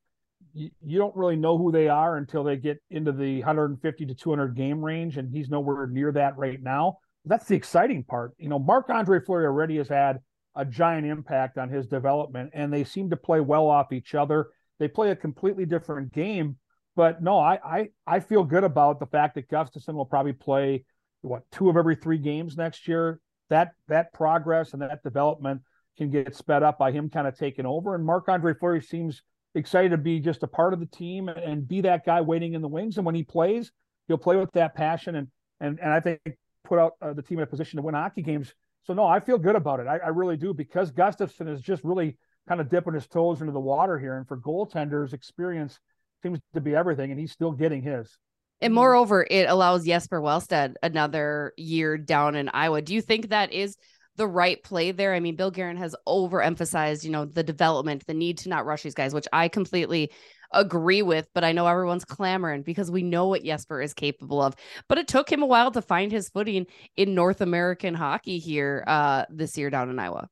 you, you don't really know who they are until they get into the 150 to 200 game range, and he's nowhere near that right now. That's the exciting part. You know, Marc Andre Fleury already has had a giant impact on his development, and they seem to play well off each other. They play a completely different game, but no, I I, I feel good about the fact that Gustavsson will probably play what two of every three games next year. That that progress and that development can get sped up by him kind of taking over. And Marc Andre Fleury seems excited to be just a part of the team and be that guy waiting in the wings. And when he plays, he'll play with that passion and and and I think put out uh, the team in a position to win hockey games so no, I feel good about it. I, I really do because Gustavsson is just really kind of dipping his toes into the water here, and for goaltenders, experience seems to be everything, and he's still getting his. And moreover, it allows Jesper Wallstedt another year down in Iowa. Do you think that is the right play there? I mean, Bill Guerin has overemphasized, you know, the development, the need to not rush these guys, which I completely agree with, but I know everyone's clamoring because we know what Jesper is capable of. But it took him a while to find his footing in North American hockey here uh, this year down in Iowa.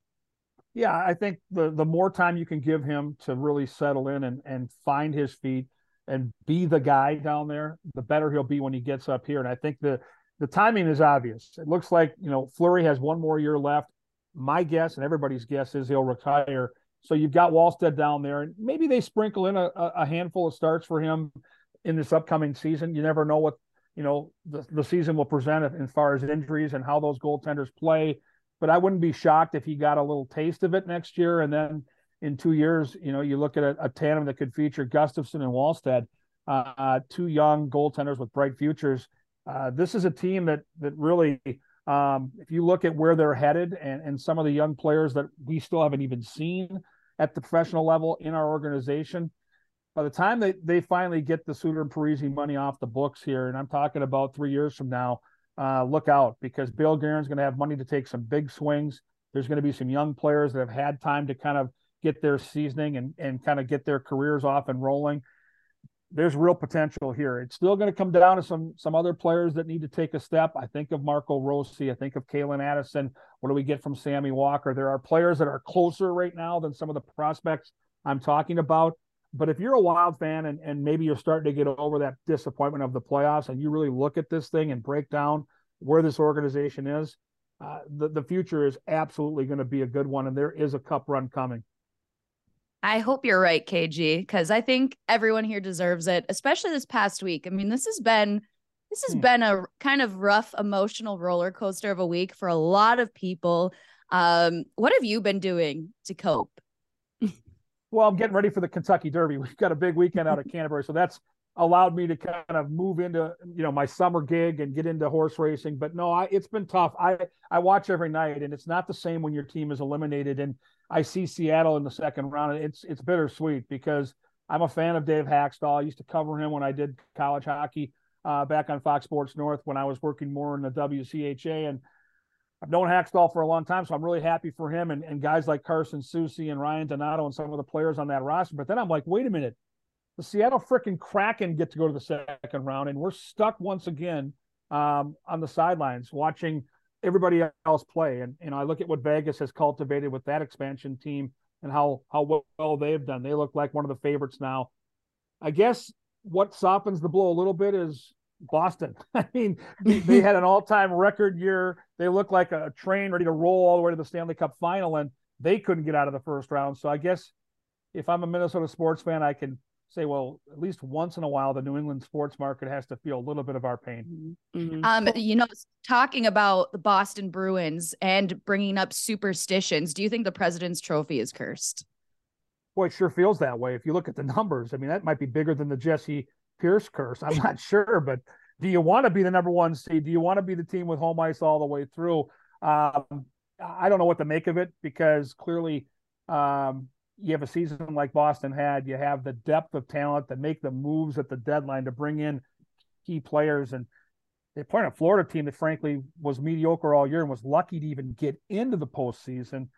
Yeah, I think the the more time you can give him to really settle in and and find his feet and be the guy down there, the better he'll be when he gets up here. And I think the the timing is obvious. It looks like you know Fleury has one more year left. My guess and everybody's guess is he'll retire so you've got Wallstedt down there, and maybe they sprinkle in a, a handful of starts for him in this upcoming season. You never know what you know the, the season will present as far as injuries and how those goaltenders play. But I wouldn't be shocked if he got a little taste of it next year, and then in two years, you know, you look at a, a tandem that could feature Gustavsson and Wallstedt, uh, two young goaltenders with bright futures. Uh, this is a team that that really, um, if you look at where they're headed and, and some of the young players that we still haven't even seen at the professional level in our organization. By the time they, they finally get the Suter and Parise money off the books here, and I'm talking about three years from now, uh, look out because Bill Guerin's going to have money to take some big swings. There's going to be some young players that have had time to kind of get their seasoning and, and kind of get their careers off and rolling there's real potential here. It's still going to come down to some some other players that need to take a step. I think of Marco Rossi. I think of Calen Addison. What do we get from Sammy Walker? There are players that are closer right now than some of the prospects I'm talking about. But if you're a Wild fan and, and maybe you're starting to get over that disappointment of the playoffs and you really look at this thing and break down where this organization is, uh, the, the future is absolutely going to be a good one. And there is a cup run coming. I hope you're right, KG, because I think everyone here deserves it, especially this past week. I mean, this has been This has Hmm. been a kind of rough emotional roller coaster of a week for a lot of people. Um, what have you been doing to cope? Well, I'm getting ready for the Kentucky Derby. We've got a big weekend out at Canterbury, so that's allowed me to kind of move into you know my summer gig and get into horse racing. But no, I, it's been tough. I I watch every night, and it's not the same when your team is eliminated. And I see Seattle in the second round. It's it's bittersweet because I'm a fan of Dave Hakstol. I used to cover him when I did college hockey uh, back on Fox Sports North when I was working more in the WCHA and. I've known Hakstol for a long time, so I'm really happy for him and, and guys like Carson Soucy and Ryan Donato and some of the players on that roster. But then I'm like, wait a minute, the Seattle freaking Kraken get to go to the second round, and we're stuck once again um, on the sidelines watching everybody else play. And you know, I look at what Vegas has cultivated with that expansion team and how how well they've done. They look like one of the favorites now. I guess what softens the blow a little bit is Boston. I mean, they had an all-time record year. They look like a train ready to roll all the way to the Stanley Cup final, and they couldn't get out of the first round. So I guess if I'm a Minnesota sports fan, I can say, well, at least once in a while, the New England sports market has to feel a little bit of our pain. Mhm. Um, you know, talking about the Boston Bruins and bringing up superstitions, do you think the President's Trophy is cursed? Boy, it sure feels that way. If you look at the numbers, I mean, that might be bigger than the Jessi Pierce curse. I'm not sure, but do you want to be the number one seed? Do you want to be the team with home ice all the way through? Um, I don't know what to make of it because clearly um, you have a season like Boston had. You have the depth of talent to make the moves at the deadline to bring in key players. And they play a Florida team that, frankly, was mediocre all year and was lucky to even get into the postseason.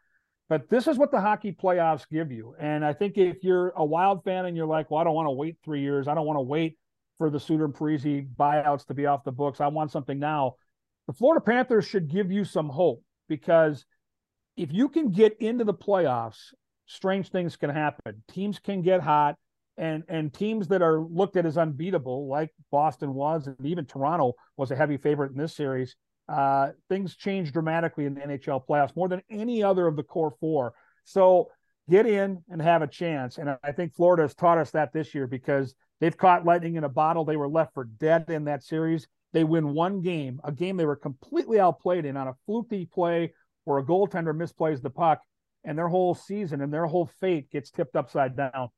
But this is what the hockey playoffs give you. And I think if you're a wild fan and you're like, well, I don't want to wait three years, I don't want to wait for the Suter and Parise buyouts to be off the books. I want something now. The Florida Panthers should give you some hope because if you can get into the playoffs, strange things can happen. Teams can get hot, and and teams that are looked at as unbeatable, like Boston was, and even Toronto was a heavy favorite in this series. Uh, things change dramatically in the NHL playoffs more than any other of the core four. So get in and have a chance. And I think Florida has taught us that this year because they've caught lightning in a bottle. They were left for dead in that series. They win one game, a game they were completely outplayed in on a fluky play where a goaltender misplays the puck, and their whole season and their whole fate gets tipped upside down.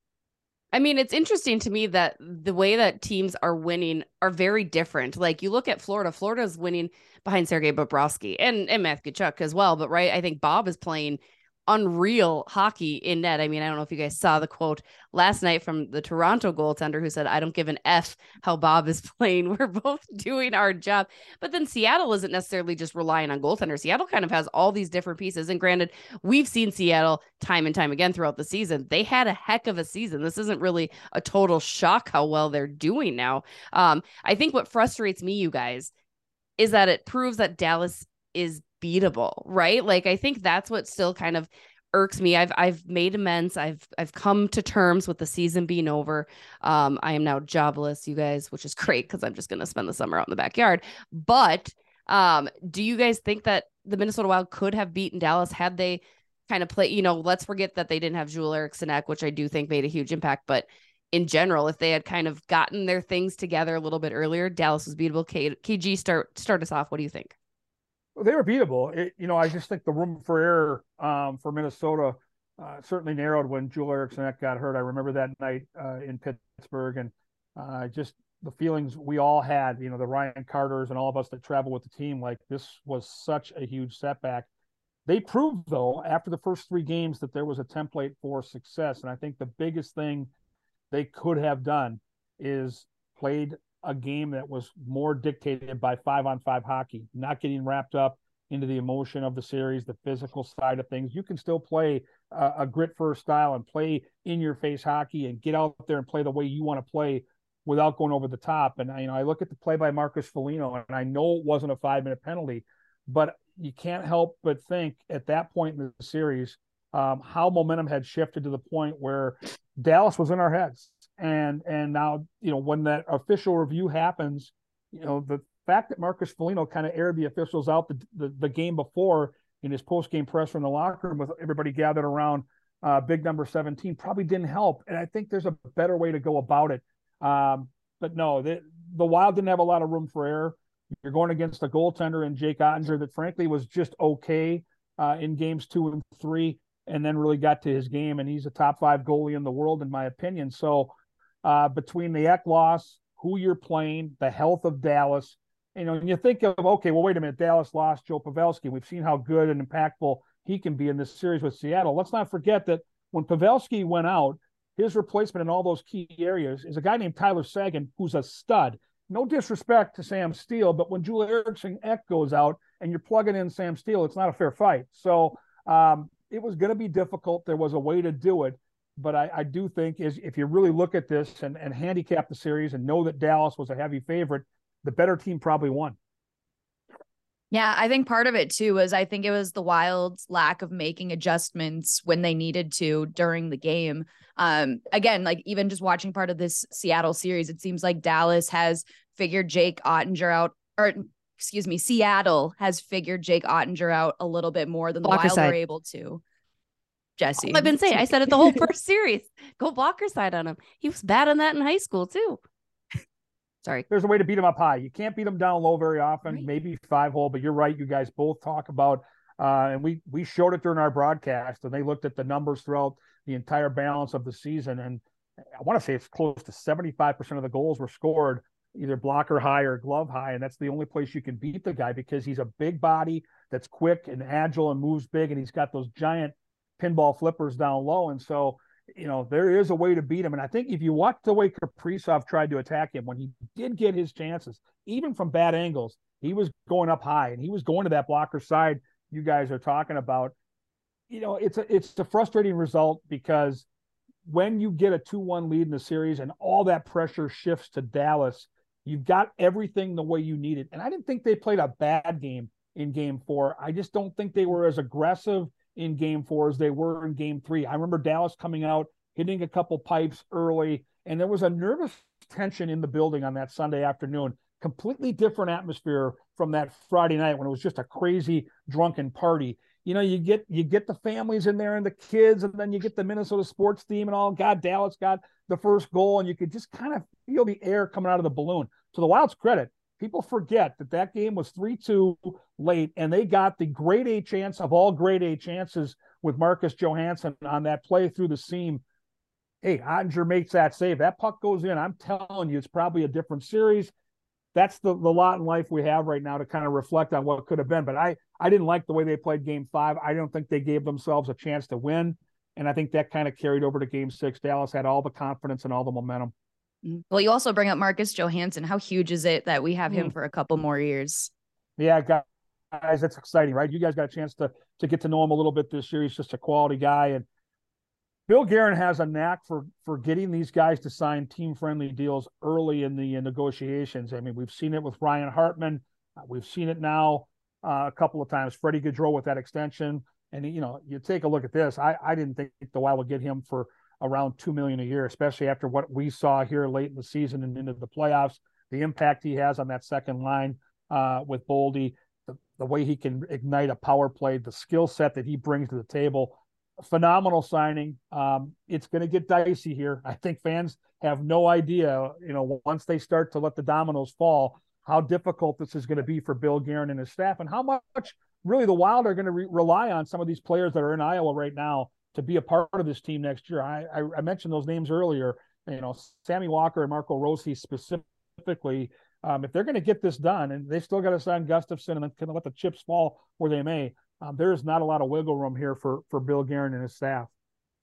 I mean, it's interesting to me that the way that teams are winning are very different. Like you look at Florida, Florida's winning behind Sergei Bobrovsky and, and Matthew Tkachuk as well. But right, I think Bob is playing unreal hockey in net. I mean, I don't know if you guys saw the quote last night from the Toronto goaltender who said, I don't give an F how Bob is playing. We're both doing our job. But then Seattle isn't necessarily just relying on goaltenders. Seattle kind of has all these different pieces. And granted, we've seen Seattle time and time again throughout the season. They had a heck of a season. This isn't really a total shock how well they're doing now. Um, I think what frustrates me, you guys, is that it proves that Dallas is beatable, right? Like I think that's what still kind of irks me. I've I've made amends. I've I've come to terms with the season being over. Um, I am now jobless, you guys, which is great because I'm just gonna spend the summer out in the backyard. But um, do you guys think that the Minnesota Wild could have beaten Dallas had they kind of play? You know, let's forget that they didn't have Joel Eriksson, which I do think made a huge impact, but in general, if they had kind of gotten their things together a little bit earlier, Dallas was beatable. K- KG, start start us off. What do you think? They were beatable. It, you know, I just think the room for error um, for Minnesota uh, certainly narrowed when Joel Eriksson got hurt. I remember that night uh, in Pittsburgh, and uh, just the feelings we all had. You know, the Ryan Carters and all of us that travel with the team. Like this was such a huge setback. They proved though after the first three games that there was a template for success, and I think the biggest thing they could have done is played a game that was more dictated by five on five hockey, not getting wrapped up into the emotion of the series, the physical side of things. You can still play a, a grit first style and play in your face hockey and get out there and play the way you want to play without going over the top. And I, you know, I look at the play by Marcus Foligno, and I know it wasn't a five minute penalty, but you can't help but think at that point in the series um, how momentum had shifted to the point where Dallas was in our heads. And and now, you know, when that official review happens, you know, the fact that Marcus Foligno kind of aired the officials out the, the, the game before in his post game presser in the locker room with everybody gathered around uh, big number 17 probably didn't help. And I think there's a better way to go about it. Um, but no, the, the Wild didn't have a lot of room for error. You're going against a goaltender in Jake Oettinger that frankly was just okay uh, in games two and three, and then really got to his game. And he's a top five goalie in the world, in my opinion. So uh, between the Ek loss, who you're playing, the health of Dallas, you know, and you think of okay, well, wait a minute, Dallas lost Joe Pavelski. We've seen how good and impactful he can be in this series with Seattle. Let's not forget that when Pavelski went out, his replacement in all those key areas is a guy named Tyler Seguin, who's a stud. No disrespect to Sam Steel, but when Joel Eriksson Ek goes out and you're plugging in Sam Steel, it's not a fair fight. So um, it was going to be difficult. There was a way to do it. But I, I do think is if you really look at this and, and handicap the series and know that Dallas was a heavy favorite, the better team probably won. Yeah, I think part of it too was I think it was the Wild's lack of making adjustments when they needed to during the game. Um, again, like even just watching part of this Seattle series, it seems like Dallas has figured Jake Oettinger out, or excuse me, Seattle has figured Jake Oettinger out a little bit more than the Blocker Wild side. were able to. Jessi, I've been saying, I said it the whole first series. Go blocker side on him. He was bad on that in high school too. Sorry. There's a way to beat him up high. You can't beat him down low very often, right. maybe five hole, but you're right. You guys both talk about, uh, and we we showed it during our broadcast, and they looked at the numbers throughout the entire balance of the season, and I want to say it's close to 75% of the goals were scored either blocker high or glove high, and that's the only place you can beat the guy because he's a big body that's quick and agile and moves big, and he's got those giant pinball flippers down low, and so you know, there is a way to beat him. And I think if you watch the way Kaprizov tried to attack him when he did get his chances, even from bad angles, he was going up high and he was going to that blocker side you guys are talking about. You know, it's a it's a frustrating result because when you get a 2-1 lead in the series and all that pressure shifts to Dallas, you've got everything the way you need it. And I didn't think they played a bad game in game 4. I just don't think they were as aggressive in game four as they were in game three. I remember Dallas coming out, hitting a couple pipes early, and there was a nervous tension in the building on that Sunday afternoon. Completely different atmosphere from that Friday night when it was just a crazy drunken party. You know, you get you get the families in there and the kids, and then you get the Minnesota sports team and all. God, Dallas got the first goal, and you could just kind of feel the air coming out of the balloon. To the Wild's credit, people forget that that game was 3-2 late and they got the grade A chance of all grade A chances with Marcus Johansson on that play through the seam. Hey, Oettinger makes that save. That puck goes in. I'm telling you, it's probably a different series. That's the, the lot in life we have right now to kind of reflect on what could have been. But I, I didn't like the way they played game five. I don't think they gave themselves a chance to win. And I think that kind of carried over to game six. Dallas had all the confidence and all the momentum. Mm. Well, you also bring up Marcus Johansson. How huge is it that we have him mm. for a couple more years? Yeah, guys, that's exciting, right? You guys got a chance to to get to know him a little bit this year. He's just a quality guy, and Bill Guerin has a knack for for getting these guys to sign team friendly deals early in the negotiations. I mean, we've seen it with Ryan Hartman. Uh, we've seen it now uh, a couple of times. Freddie Gaudreau with that extension, and you know, you take a look at this. I I didn't think the Wild would get him for around two million a year, especially after what we saw here late in the season and into the playoffs. The impact he has on that second line uh, with Boldy, the, the way he can ignite a power play, the skill set that he brings to the table. Phenomenal signing. Um, it's going to get dicey here. I think fans have no idea, you know, once they start to let the dominoes fall, how difficult this is going to be for Bill Guerin and his staff, and how much really the Wild are going to re- rely on some of these players that are in Iowa right now to be a part of this team next year. I, I, I mentioned those names earlier. You know, Sammy Walker and Marco Rossi specifically. Um, if they're going to get this done, and they still got to sign Gustavsson and kind of let the chips fall where they may, um, there is not a lot of wiggle room here for for Bill Guerin and his staff.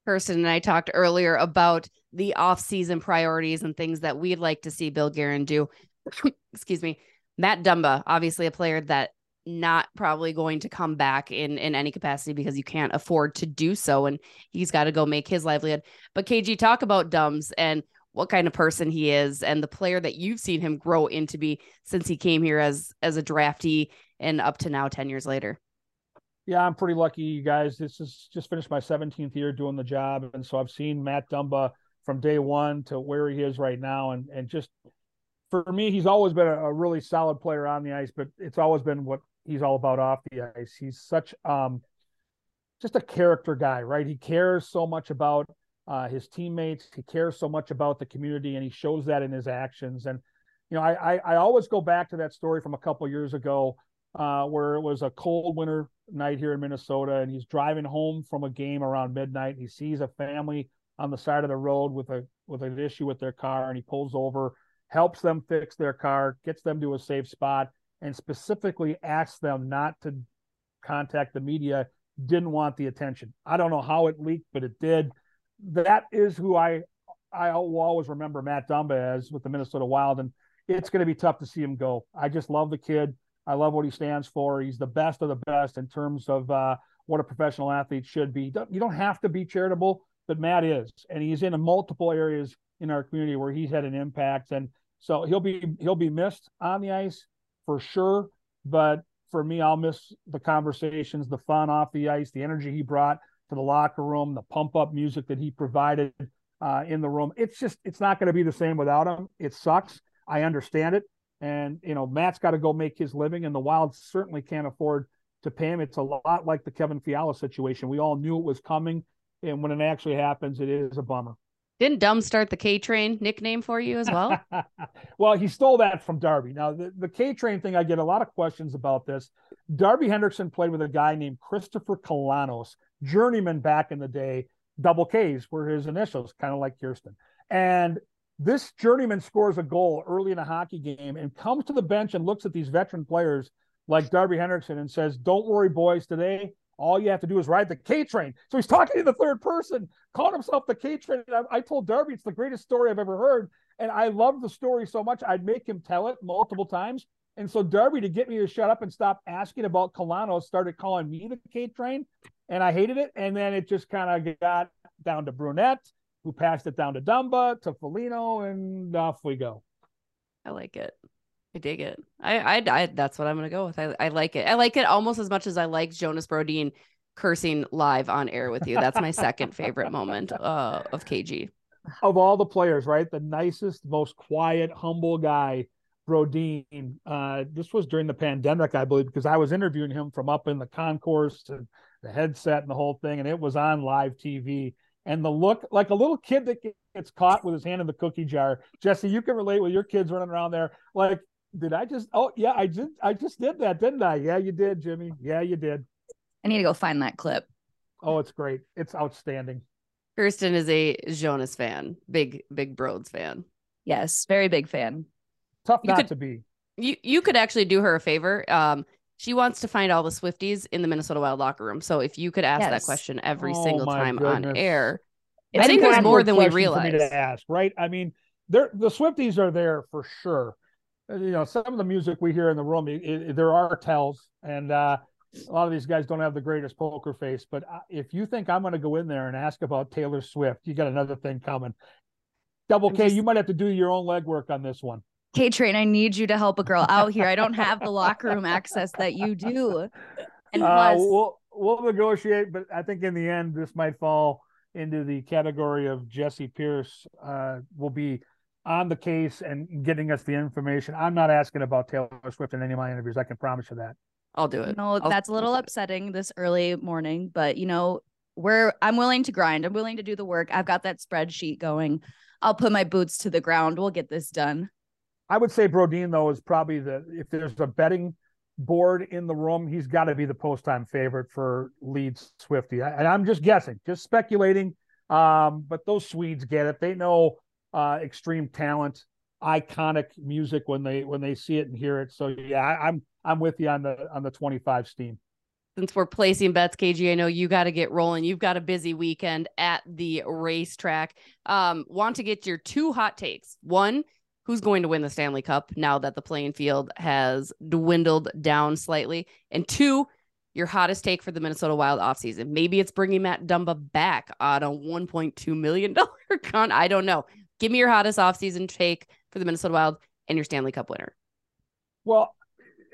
Kirsten and I talked earlier about the off-season priorities and things that we'd like to see Bill Guerin do. Excuse me. Matt Dumba, obviously a player that not probably going to come back in in any capacity because you can't afford to do so and he's got to go make his livelihood. But kg talk about Dums and what kind of person he is and the player that you've seen him grow into be since he came here as as a draftee and up to now 10 years later. Yeah i'm pretty lucky you guys. This is just finished my 17th year doing the job and so i've seen matt dumba from day one to where he is right now and and just for me, he's always been a, a, really solid player on the ice, but it's always been what he's all about off the ice. He's such um just a character guy, right? He cares so much about uh, his teammates. He cares so much about the community, and he shows that in his actions. And you know, I, I, I always go back to that story from a couple years ago uh, where it was a cold winter night here in Minnesota, and he's driving home from a game around midnight. And he sees a family on the side of the road with a with an issue with their car, and he pulls over, helps them fix their car, gets them to a safe spot, and specifically asked them not to contact the media. Didn't want the attention. I don't know how it leaked, but it did. That is who I I will always remember Matt Dumba as with the Minnesota Wild, and it's going to be tough to see him go. I just love the kid. I love what he stands for. He's the best of the best in terms of uh, what a professional athlete should be. You don't have to be charitable, but Matt is, and he's in multiple areas in our community where he's had an impact, and so he'll be he'll be missed on the ice for sure. But for me, I'll miss the conversations, the fun off the ice, the energy he brought to the locker room, the pump up music that he provided uh, in the room. It's just it's not going to be the same without him. It sucks. I understand it. And, you know, Matt's got to go make his living, and the Wild certainly can't afford to pay him. It's a lot like the Kevin Fiala situation. We all knew it was coming. And when it actually happens, it is a bummer. Didn't Dumb start the K Train nickname for you as well? well, he stole that from Darby. Now, the, the K Train thing, I get a lot of questions about this. Darby Hendrickson played with a guy named Christopher Kalanos, journeyman back in the day. Double K's were his initials, kind of like Kirsten. And this journeyman scores a goal early in a hockey game and comes to the bench and looks at these veteran players like Darby Hendrickson and says, Don't worry, boys, today all you have to do is ride the K train. So he's talking to the third person, calling himself the K train. I, I, told Darby it's the greatest story I've ever heard. And I love the story so much, I'd make him tell it multiple times. And so Darby, to get me to shut up and stop asking about Colano, started calling me the K train. And I hated it. And then it just kind of got down to Brunette who passed it down to Dumba to Foligno, and off we go. I like it. I dig it. I, I, I that's what I'm gonna go with. I, I like it. I like it almost as much as I like Jonas Brodin cursing live on air with you. That's my second favorite moment uh, of KG. Of all the players, right? The nicest, most quiet, humble guy, Brodin. Uh, this was during the pandemic, I believe, because I was interviewing him from up in the concourse and the headset and the whole thing, and it was on live TV and the look like a little kid that gets caught with his hand in the cookie jar. Jessi, you can relate with your kids running around there. Like, did I just? Oh yeah, I just I just did that, didn't I? Yeah, you did, Jimmy. Yeah, you did. I need to go find that clip. Oh, it's great. It's outstanding. Kirsten is a Jonas fan, big big Broads fan. Yes, very big fan. Tough you not could, to be. You you could actually do her a favor. Um, she wants to find all the Swifties in the Minnesota Wild locker room. So if you could ask yes. that question every oh, single time goodness. on air, it's I think there's more than we realize. to ask, right? I mean, the Swifties are there for sure. Uh, you know, some of the music we hear in the room, it, it, there are tells, and uh, a lot of these guys don't have the greatest poker face. But uh, if you think I'm going to go in there and ask about Taylor Swift, you got another thing coming. Double K, just... you might have to do your own legwork on this one. K Train, I need you to help a girl out here. I don't have the locker room access that you do. And uh, plus, uh, we'll we'll negotiate, but I think in the end, this might fall into the category of Jessi Pierce. Uh, will be on the case and getting us the information. I'm not asking about Taylor Swift in any of my interviews. I can promise you that. I'll do it. No, that's a little upsetting this early morning, but you know, we're I'm willing to grind. I'm willing to do the work. I've got that spreadsheet going. I'll put my boots to the ground. We'll get this done. I would say Brodin though is probably the if there's a betting board in the room, he's got to be the post time favorite for Leeds Swifty. And I'm just guessing, just speculating. Um, but those Swedes get it. They know uh, extreme talent, iconic music when they when they see it and hear it. So yeah, I, I'm I'm with you on the on the 25 steam since we're placing bets, KG, I know you got to get rolling. You've got a busy weekend at the racetrack. Um, want to get your two hot takes. One, who's going to win the Stanley Cup now that the playing field has dwindled down slightly. And two, your hottest take for the Minnesota Wild offseason. Maybe it's bringing Matt Dumba back on a $1.2 million con. I don't know. Give me your hottest offseason take for the Minnesota Wild and your Stanley Cup winner. Well,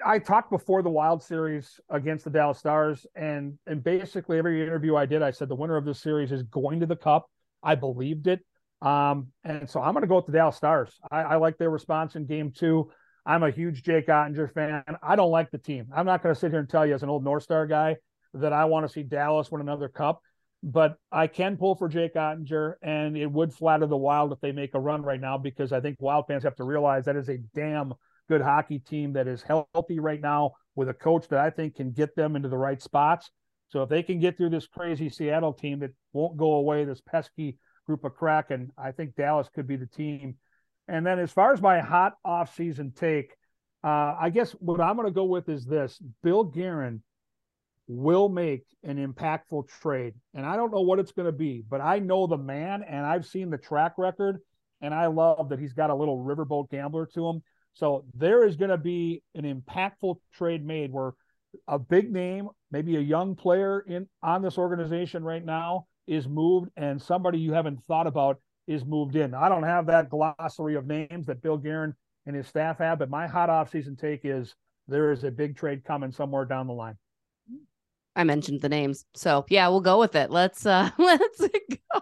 I talked before the Wild series against the Dallas Stars, and and basically every interview I did, I said the winner of this series is going to the Cup. I believed it. Um, and so I'm going to go with the Dallas Stars. I, I, like their response in game two. I'm a huge Jake Oettinger fan. I don't like the team. I'm not going to sit here and tell you, as an old North Star guy, that I want to see Dallas win another cup. But I can pull for Jake Oettinger, and it would flatter the Wild if they make a run right now because I think Wild fans have to realize that is a damn good hockey team that is healthy right now with a coach that I think can get them into the right spots. So if they can get through this crazy Seattle team that won't go away, this pesky group of Kraken, I think Dallas could be the team. And then as far as my hot off-season take, uh, I guess what I'm going to go with is this: Bill Guerin will make an impactful trade. And I don't know what it's going to be, but I know the man and I've seen the track record. And I love that he's got a little riverboat gambler to him. So there is going to be an impactful trade made where a big name, maybe a young player in on this organization right now is moved and somebody you haven't thought about is moved in. I don't have that glossary of names that Bill Guerin and his staff have, but my hot off season take is there is a big trade coming somewhere down the line. I mentioned the names. So yeah, we'll go with it. Let's uh let's go.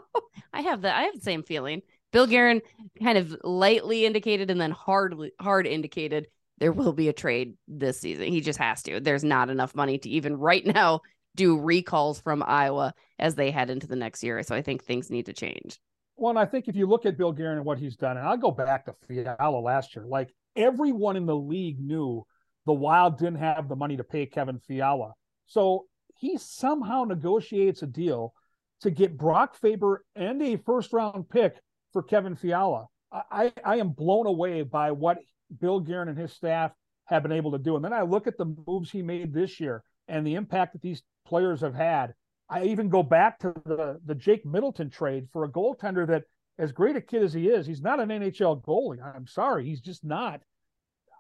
I have the I have the same feeling. Bill Guerin kind of lightly indicated and then hardly hard indicated there will be a trade this season. He just has to. There's not enough money to even right now do recalls from Iowa as they head into the next year. So I think things need to change. Well, and I think if you look at Bill Guerin and what he's done, and I'll go back to Fiala last year, like everyone in the league knew the Wild didn't have the money to pay Kevin Fiala. So he somehow negotiates a deal to get Brock Faber and a first round pick for Kevin Fiala. I, I am blown away by what Bill Guerin and his staff have been able to do. And then I look at the moves he made this year and the impact that these players have had. I even go back to the, the Jake Middleton trade for a goaltender that, as great a kid as he is, he's not an NHL goalie. I'm sorry, he's just not.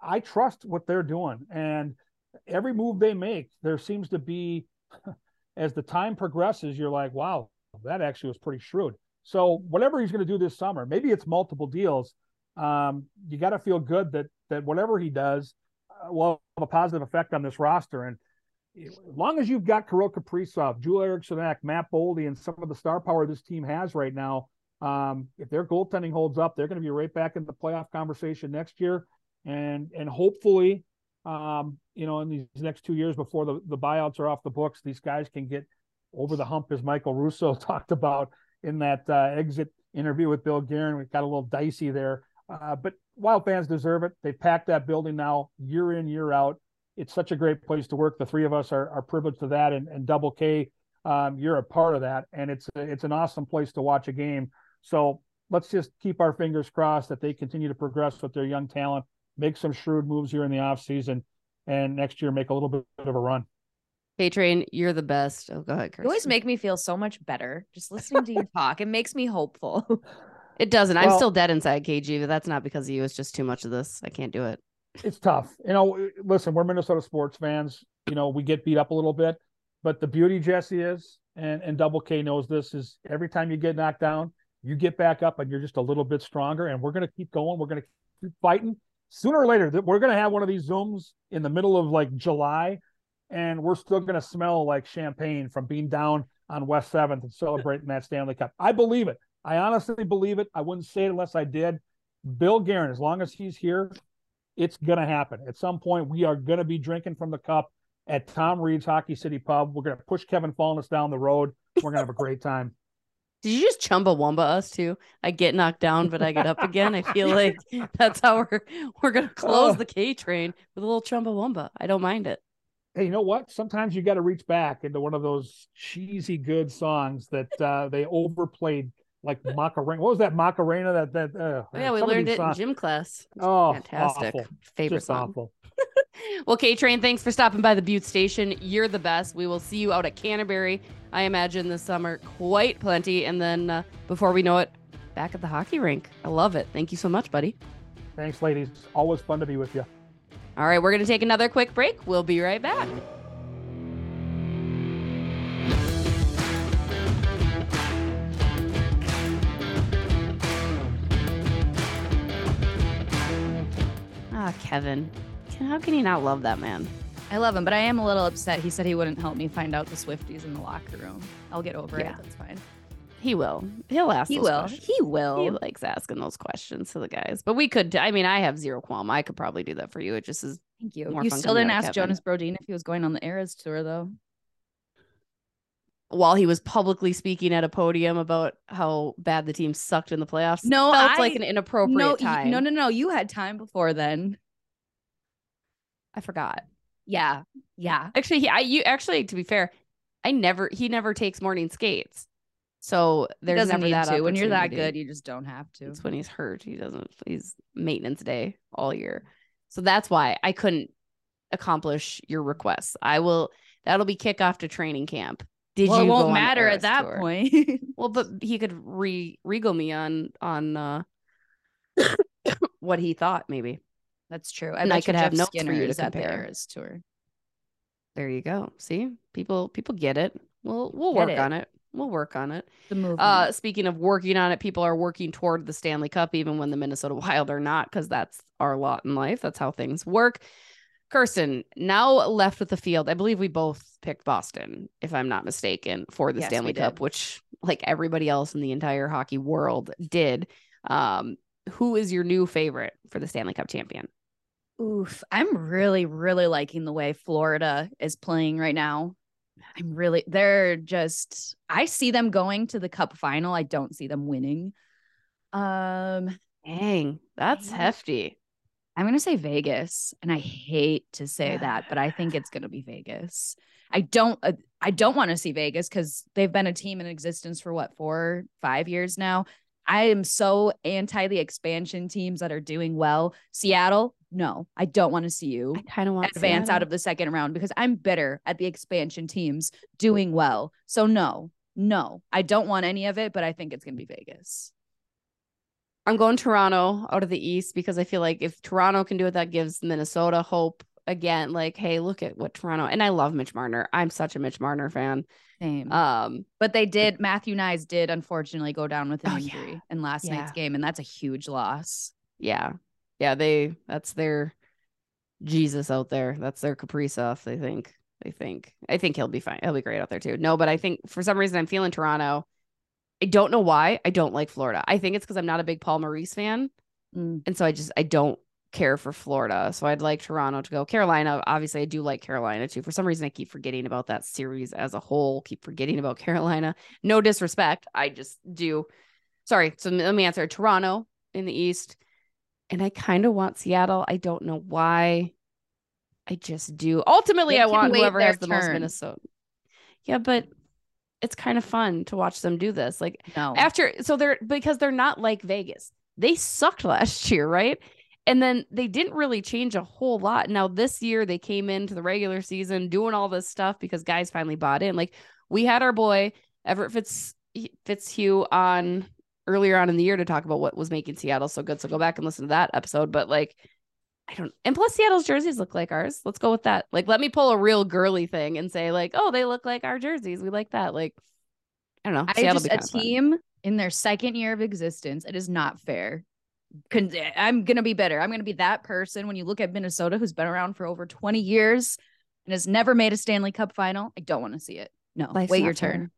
I trust what they're doing. And every move they make, there seems to be as the time progresses, you're like, wow, that actually was pretty shrewd. So whatever he's going to do this summer, maybe it's multiple deals. Um, you got to feel good that that whatever he does uh, will have a positive effect on this roster. And as long as you've got Kirill Kaprizov, Joel Eriksson Matt Boldy, and some of the star power this team has right now, um, if their goaltending holds up, they're going to be right back in the playoff conversation next year. And and hopefully, um, you know, in these next two years before the, the buyouts are off the books, these guys can get over the hump, as Michael Russo talked about in that uh, exit interview with Bill Guerin. We got a little dicey there, uh, but Wild fans deserve it. They packed that building now year in, year out. It's such a great place to work. The three of us are, are privileged to that, and, and Double K, um, you're a part of that, and it's it's an awesome place to watch a game. So let's just keep our fingers crossed that they continue to progress with their young talent, make some shrewd moves here in the off season, and next year make a little bit of a run. Hey Train, you're the best. Oh, go ahead, Kirsten. You always make me feel so much better just listening to you talk. It makes me hopeful. It doesn't. Well, I'm still dead inside KG, but that's not because of you. It's just too much of this. I can't do it. It's tough. You know, listen, we're Minnesota sports fans. You know, we get beat up a little bit, but the beauty, Jessi, is, and, and Double K knows this, is every time you get knocked down, you get back up and you're just a little bit stronger. And we're going to keep going. We're going to keep fighting sooner or later we're going to have one of these zooms in the middle of like july and we're still going to smell like champagne from being down on west 7th and celebrating that stanley cup. I believe it. I honestly believe it. I wouldn't say it unless i did. Bill Guerin, as long as he's here it's going to happen. At some point we are going to be drinking from the cup at tom reid's hockey city pub. We're going to push kevin Falness down the road. We're going to have a great time did you just chumbawamba us too? I get knocked down, but I get up again. I feel like that's how we're we're gonna close oh. the K train with a little chumbawamba. I don't mind it. Hey, you know what? Sometimes you got to reach back into one of those cheesy good songs that uh, they overplayed, like Macarena. What was that Macarena? That that uh, yeah, we learned it songs. in gym class. Oh, fantastic! Awful. Favorite Just song. Awful. Well, K Train, thanks for stopping by the Butte Station. You're the best. We will see you out at Canterbury I imagine this summer quite plenty. And then uh, before we know it, back at the hockey rink. I love it. Thank you so much, buddy. Thanks, ladies. Always fun to be with you. All right, we're going to take another quick break. We'll be right back. Ah, Kevin. How can you not love that man? I love him, but I am a little upset. He said he wouldn't help me find out the Swifties in the locker room. I'll get over yeah. it. That's fine. He will. He'll ask. He will. Questions. He will. He likes asking those questions to the guys. But we could. I mean, I have zero qualm. I could probably do that for you. It just is. Thank you. you still didn't ask Jonas Brodin if he was going on the Eras tour, though. while he was publicly speaking at a podium about how bad the team sucked in the playoffs. No, felt I- like an inappropriate no, time. no, no, no. You had time before then. I forgot. Yeah, yeah. Actually, he, I you actually to be fair, I never he never takes morning skates, so He there's never that to. When you're that good, you just don't have to. It's when he's hurt. He doesn't. He's maintenance day all year, so that's why I couldn't accomplish your requests. I will. That'll be kickoff to training camp. Did well, you it won't matter at that tour? point. Well, but he could re regal me on on uh what he thought maybe. That's true. And I bet you could have Jeff notes for Skinner you to is at the compare. Eras tour. There you go. See, people people get it. We'll we'll Get work it. on it. We'll work on it. The movement. Uh, speaking of working on it, people are working toward the Stanley Cup, even when the Minnesota Wild are not, because that's our lot in life. That's how things work. Kirsten, now left with the field. I believe we both picked Boston, if I'm not mistaken, for the Yes, Stanley Cup, which, like everybody else in the entire hockey world, did. Um, who is your new favorite for the Stanley Cup champion? Oof. I'm really, really liking the way Florida is playing right now. I'm really, they're just, I see them going to the cup final. I don't see them winning. Um, Dang, that's Man. hefty. I'm going to say Vegas, and I hate to say that, but I think it's going to be Vegas. I don't, uh, I don't want to see Vegas because they've been a team in existence for what four, five years now. I am so anti the expansion teams that are doing well. Seattle, no, I don't want to see you I kind of want advance out of the second round because I'm bitter at the expansion teams doing well. So no, no, I don't want any of it, but I think it's going to be Vegas. I'm going Toronto out of the East because I feel like if Toronto can do it, that gives Minnesota hope again. Like, hey, look at what Toronto and I love Mitch Marner. I'm such a Mitch Marner fan. Same. Um, but they did, Matthew Knies did unfortunately go down with an Oh, yeah. injury in last night's game, and that's a huge loss. yeah, yeah, they that's their Jesus out there. That's their Kaprizov. They think. They think. I think he'll be fine. He'll be great out there too. No, but I think for some reason I'm feeling Toronto. I don't know why. I don't like Florida. I think it's because I'm not a big Paul Maurice fan. Mm. And so I just I don't care for Florida. So I'd like Toronto to go. Carolina, obviously I do like Carolina too. For some reason I keep forgetting about that series as a whole. Keep forgetting about Carolina. No disrespect. I just do. Sorry. So let me answer. Toronto in the East. And I kind of want Seattle. I don't know why. I just do. Ultimately, I want whoever has the most. Minnesota. Yeah, but it's kind of fun to watch them do this. Like No, after so they're because they're not like Vegas. They sucked last year, right? And then they didn't really change a whole lot. Now this year they came into the regular season doing all this stuff because guys finally bought in. Like we had our boy Everett Fitz Fitzhugh on earlier on in the year to talk about what was making Seattle so good. So go back and listen to that episode. But like I don't and plus Seattle's jerseys look like ours. Let's go with that. Like let me pull a real girly thing and say, like, oh, they look like our jerseys. We like that. Like I don't know. I Seattle just a kinda fun. team in their second year of existence. It is not fair. I'm gonna be better. I'm gonna be that person when you look at Minnesota, who's been around for over 20 years and has never made a Stanley Cup final. I don't want to see it. No, Life's wait your fair, turn.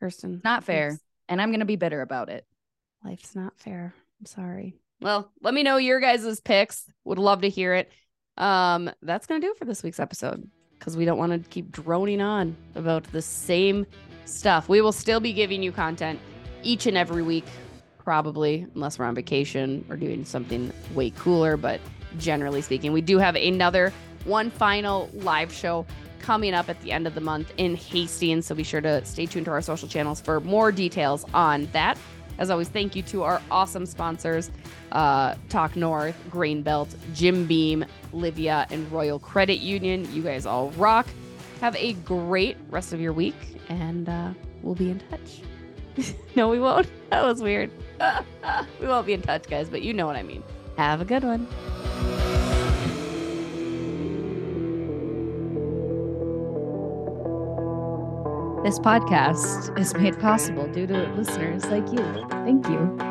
Kirsten. Not fair, Life's, and I'm gonna be bitter about it. life's not fair. I'm sorry. Well, let me know your guys' picks. Would love to hear it. Um, that's gonna do it for this week's episode because we don't want to keep droning on about the same stuff. We will still be giving you content each and every week, probably, unless we're on vacation or doing something way cooler. But generally speaking, we do have another one final live show coming up at the end of the month in Hastings. So be sure to stay tuned to our social channels for more details on that. As always, thank you to our awesome sponsors uh, Talk North, Grain Belt, Jim Beam, Livea, and Royal Credit Union. You guys all rock. Have a great rest of your week, and uh, we'll be in touch. no, we won't. That was weird. we won't be in touch, guys, but you know what I mean. Have a good one. This podcast is made possible due to listeners like you. Thank you.